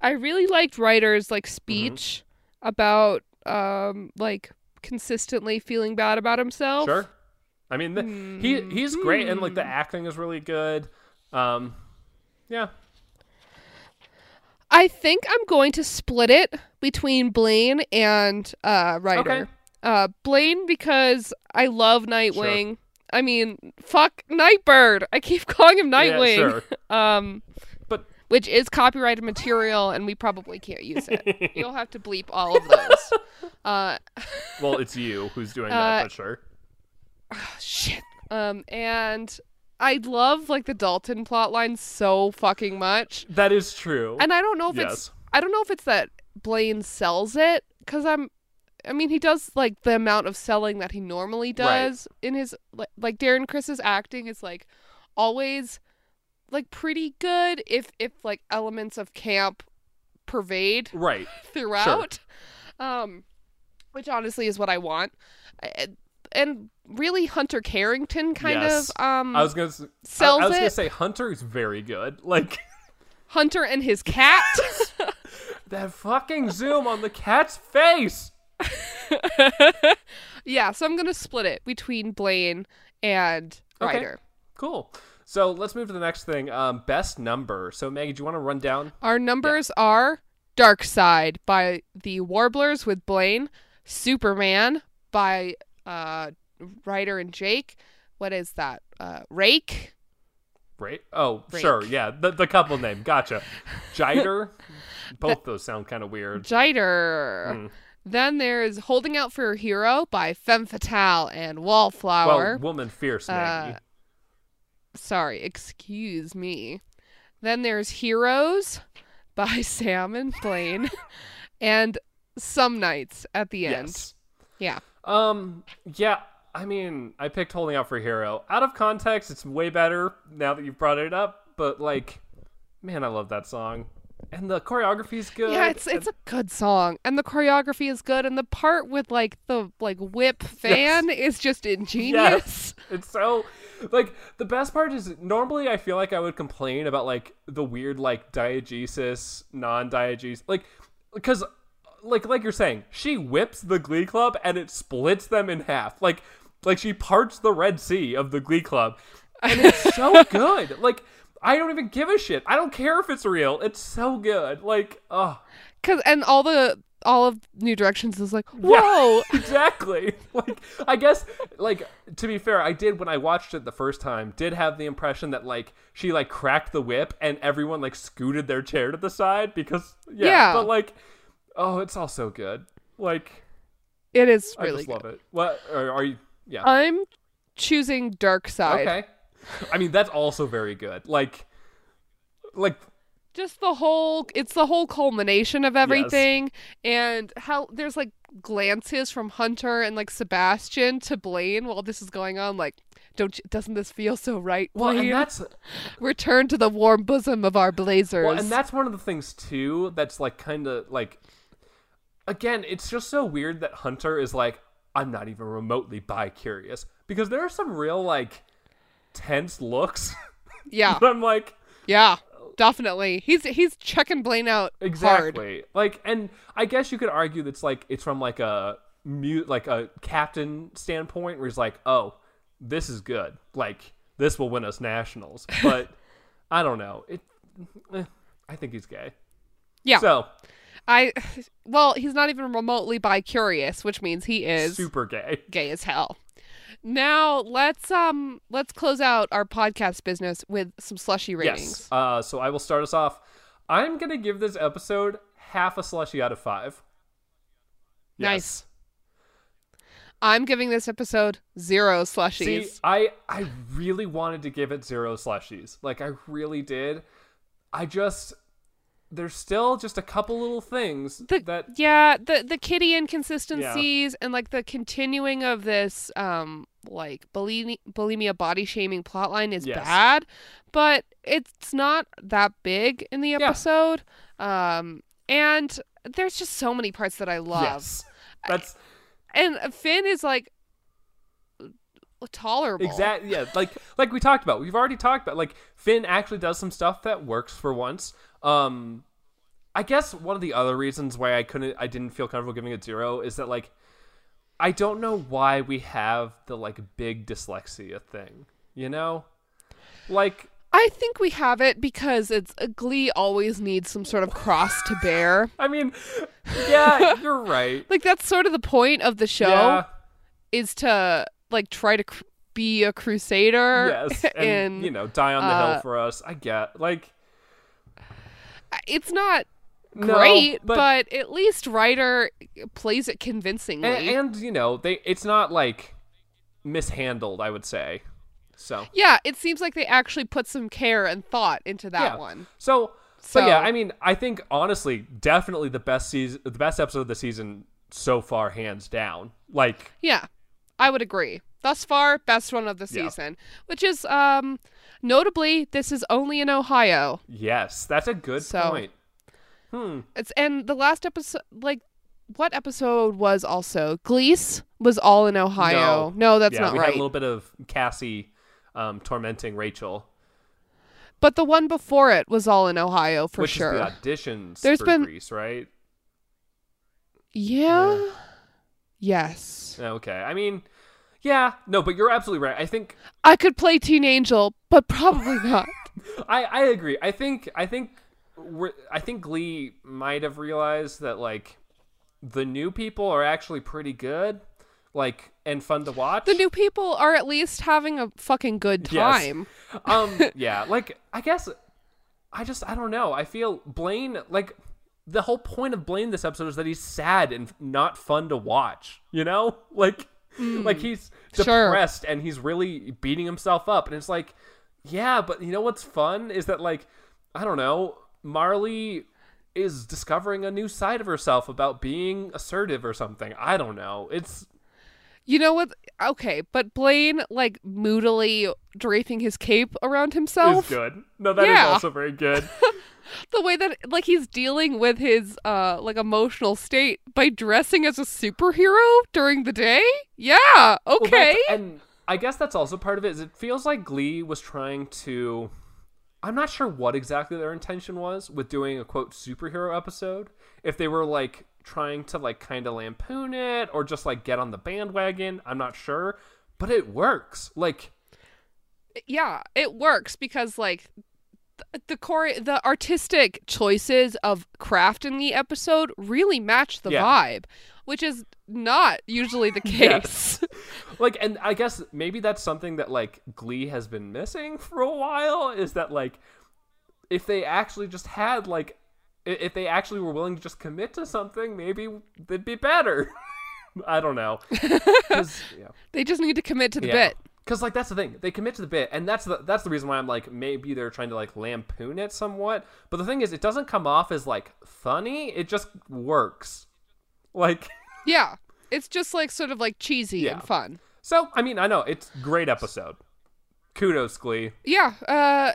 I really liked Ryder's like speech about um like consistently feeling bad about himself. Sure. I mean, the, he he's great, and like the acting is really good. Um, yeah, I think I'm going to split it between Blaine and uh Ryder. Okay. Uh Blaine because I love Nightwing. Sure. I mean, fuck Nightbird. I keep calling him Nightwing. Yeah, sure. Um But which is copyrighted material, and we probably can't use it. You'll have to bleep all of those. Uh, Well, it's you who's doing Uh, that, but sure. shit. Um, and I love like the Dalton plotline so fucking much, That is true. and I don't know if yes. it's I don't know if it's that Blaine sells it because I'm. I mean, he does like the amount of selling that he normally does in his like, like Darren Criss's acting is like always like pretty good if if like elements of camp pervade Right. throughout. Um, which honestly is what I want. I- And really, Hunter Clarington kind Yes. of um I was gonna. s- I, sells I was gonna say Hunter is very good. Like Hunter and his cat. that fucking zoom on the cat's face. yeah, so I'm gonna split it between Blaine and Okay. Ryder. Cool. So let's move to the next thing. Um, best number. So Maggie, do you want to run down? Our numbers are Dark Side by the Warblers with Blaine, Superman by uh Ryder and Jake. What is that? Uh Rake. Right. Oh, Rake. sure. Yeah, the the couple name. Gotcha. Jiter. Both those sound kind of weird. Jiter. Hmm. Then there's Holding Out for a Hero by Femme Fatale and Wallflower. Well, woman fierce. Uh, Sorry, excuse me. Then there's Heroes by Sam and Blaine. and Some Nights at the end. yes. Yeah. Um. Yeah. I mean, I picked holding out for hero. Out of context, it's way better now that you've brought it up. But like, man, I love that song, and the choreography is good. Yeah, it's it's a good song. And the choreography is good and the part with like the like whip fan is just ingenious. Yes. It's so like the best part is normally I feel like I would complain about like the weird like diegesis, non-diegesis, like because like like you're saying, she whips the Glee Club and it splits them in half. Like like she parts the Red Sea of the Glee Club, and it's so good. Like I don't even give a shit. I don't care if it's real. It's so good. Like oh Cause and all the all of New Directions is like, Yeah. whoa. exactly. Like I guess like to be fair, I did when I watched it the first time, did have the impression that like she like cracked the whip and everyone like scooted their chair to the side because yeah, Yeah. but like oh, it's all so good. Like It is I just good. love it. What are, are you yeah. I'm choosing Dark Side. okay. I mean, that's also very good. Like like Just the whole it's the whole culmination of everything and how there's like glances from Hunter and like Sebastian to Blaine while this is going on like don't you, doesn't this feel so right? well, and that's Return to the warm bosom of our blazers. Well, and that's one of the things too that's like kind of like again, it's just so weird that Hunter is like I'm not even remotely bi curious because there are some real like tense looks. yeah. I'm like Yeah. Definitely. He's he's checking Blaine out hard. exactly. Like and I guess you could argue that's like it's from like a mute like a captain standpoint where he's like, "Oh, this is good. Like this will win us nationals." But I don't know. It eh, I think he's gay. Yeah. So, I well, he's not even remotely bi curious, which means he is super gay. gay as hell. Now let's um let's close out our podcast business with some slushy ratings. Yes. Uh, so I will start us off. I'm gonna give this episode half a slushy out of five. Nice. I'm giving this episode zero slushies. See, I I really wanted to give it zero slushies. Like I really did. I just there's still just a couple little things the, that yeah, the the kitty inconsistencies and like the continuing of this um like bulimi- bulimia body shaming plotline is Yes. bad, but it's not that big in the episode. Um and there's just so many parts that I love. yes. That's And Finn is like tolerable. exactly yeah, like like we talked about. We've already talked about like Finn actually does some stuff that works for once. Um I guess one of the other reasons why I couldn't I didn't feel comfortable giving it zero is that like I don't know why we have the like big dyslexia thing, you know? Like I think we have it because it's a Glee always needs some sort of cross to bear. I mean, yeah, you're right. Like that's sort of the point of the show Yeah, is to like try to cr- be a crusader yes, and and you know, die on the uh, hill for us. I get like It's not No, great, but- but, at least Ryder plays it convincingly. and, and you know they it's not like mishandled i would say so yeah, it seems like they actually put some care and thought into that yeah. one. so so yeah i mean i think honestly definitely the best season the best episode of the season so far hands down like Yeah, I would agree. Thus far, best one of the Yeah. season, which is um notably this is only in Ohio. yes that's a good So- point hmm It's and the last episode like what episode was also Glease was all in Ohio. No, that's yeah not we right. had a little bit of cassie um tormenting rachel But the one before it was all in Ohio for which sure. is the auditions There's for been- Grease, right yeah. Yes. okay i mean yeah no but you're absolutely right i think I could play Teen Angel, but probably not. I I agree. I think I think we're, I think Glee might have realized that like the new people are actually pretty good, like and fun to watch. the new people are at least having a fucking good Yes. time. um yeah, like I guess I just I don't know. I feel Blaine like the whole point of Blaine this episode is that he's sad and not fun to watch. You know, like like he's. Mm, sure. depressed and he's really beating himself up, and it's like, yeah, but you know what's fun is that like I don't know, Marley is discovering a new side of herself about being assertive or something. I don't know. It's You know what? Okay, but Blaine like moodily draping his cape around himself is good. No, that is Yeah. also very good. The way that like he's dealing with his uh like emotional state by dressing as a superhero during the day? Yeah. Okay. that's- and I guess that's also part of it. Is it feels like Glee was trying to. I'm not sure what exactly their intention was with doing a quote superhero episode. If they were like trying to like kind of lampoon it or just like get on the bandwagon, I'm not sure. But it works. Like yeah, it works because like the core the artistic choices of craft in the episode really match the Yeah. vibe, which is not usually the case. like and i guess maybe that's something that like glee has been missing for a while is that like if they actually just had like if they actually were willing to just commit to something maybe they'd be better i don't know yeah. they just need to commit to the bit. Cause like that's the thing, they commit to the bit, and that's the that's the reason why I'm like maybe they're trying to like lampoon it somewhat. But the thing is, it doesn't come off as like funny; it just works. Like Yeah. It's just like sort of like cheesy Yeah. and fun. so, I mean, I know it's great episode. Kudos, Glee. Yeah, uh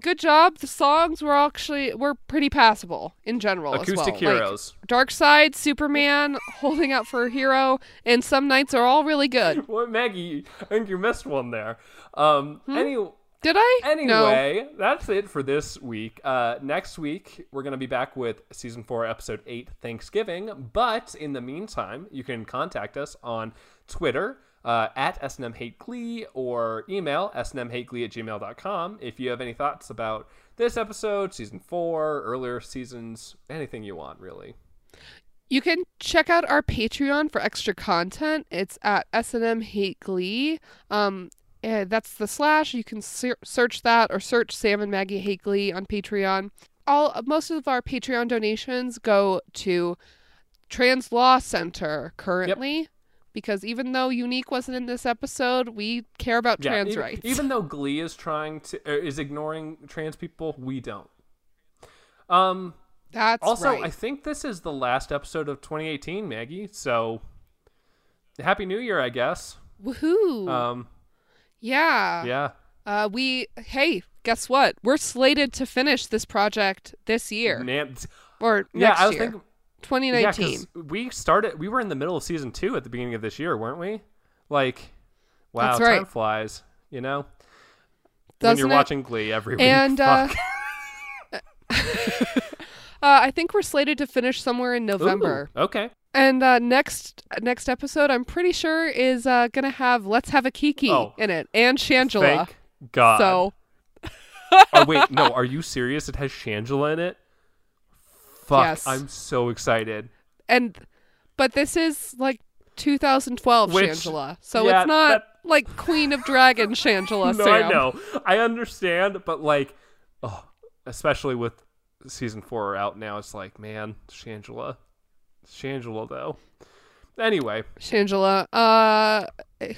good job. The songs were actually were pretty passable in general Acoustic as well. heroes. Like Dark Side, Superman, Holding Out for a Hero, and Some Nights are all really good. Well, Maggie, I think you missed one there. Um, any, Did I? No. anyway, that's it for this week. Uh, next week, we're going to be back with season four, episode eight, Thanksgiving. But in the meantime, you can contact us on Twitter uh, at SNM Hate Glee or email snmhateglee at gmail.com if you have any thoughts about this episode, season four, earlier seasons, anything you want, really. You can check out our Patreon for extra content. It's at SNM Hate Glee. Um, eh, that's the slash. You can ser- search that or search Sam and Maggie Hate Glee on Patreon. All most of our Patreon donations go to Trans Law Center currently, because even though Unique wasn't in this episode, we care about trans even, rights. Even though Glee is trying to er, is ignoring trans people, we don't. Um. that's Also, right. I think this is the last episode of 2018, Maggie. So, Happy New Year, I guess. Woohoo! Um. yeah. Yeah. Uh, we hey, guess what? We're slated to finish this project this year Man, or yeah. I was year, thinking. 2019. Yeah, we started. We were in the middle of season two at the beginning of this year, weren't we? Like, wow, That's time right. flies. You know, when Doesn't you're it? watching Glee every week. and uh, uh, I think we're slated to finish somewhere in November. Ooh, okay. And uh, next next episode, I'm pretty sure is uh, gonna have "Let's Have a Kiki" Oh. in it and Shangela. Thank God. So oh wait, no, are you serious? It has Shangela in it. Fuck, Yes. I'm so excited. and but this is like 2012 Which- Shangela, so yeah, it's not that- like Queen of Dragon Shangela. no, Sam. I know, I understand, but like, oh, especially with season four out now, it's like, man, Shangela, Shangela though. Anyway, Shangela, uh,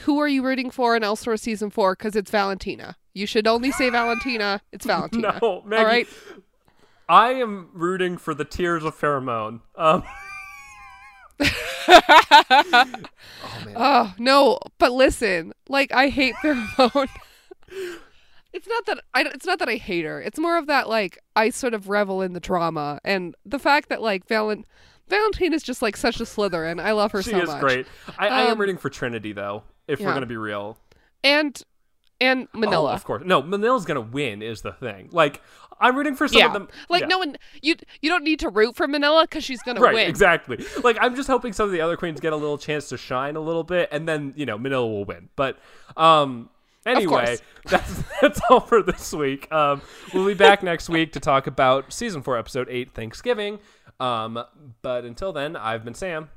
who are you rooting for in All Stars season four? Because it's Valentina. You should only say Valentina. It's Valentina. no, Maggie, All right. I am rooting for the Tears of Farrah Moan. Um, oh man, Oh no, but listen, like I hate Farrah Moan. it's not that I. It's not that I hate her. It's more of that like I sort of revel in the drama and the fact that like Valent Valentine is just like such a Slytherin. I love her she so is much. great. I, I am Um, rooting for Trinity though. If we're gonna be real, And and Oh, Manila. of course. No, Manila's gonna win is the thing. Like I'm rooting for some yeah, of them. like yeah. no one you you don't need to root for Manila because she's gonna Right, win. exactly. Like I'm just hoping some of the other queens get a little chance to shine a little bit, and then you know Manila will win. But um, anyway, that's that's all for this week. Um, we'll be back next week to talk about season four, episode eight, Thanksgiving. Um, but until then, I've been Sam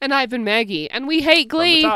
And I've been Maggie, and we hate Glee.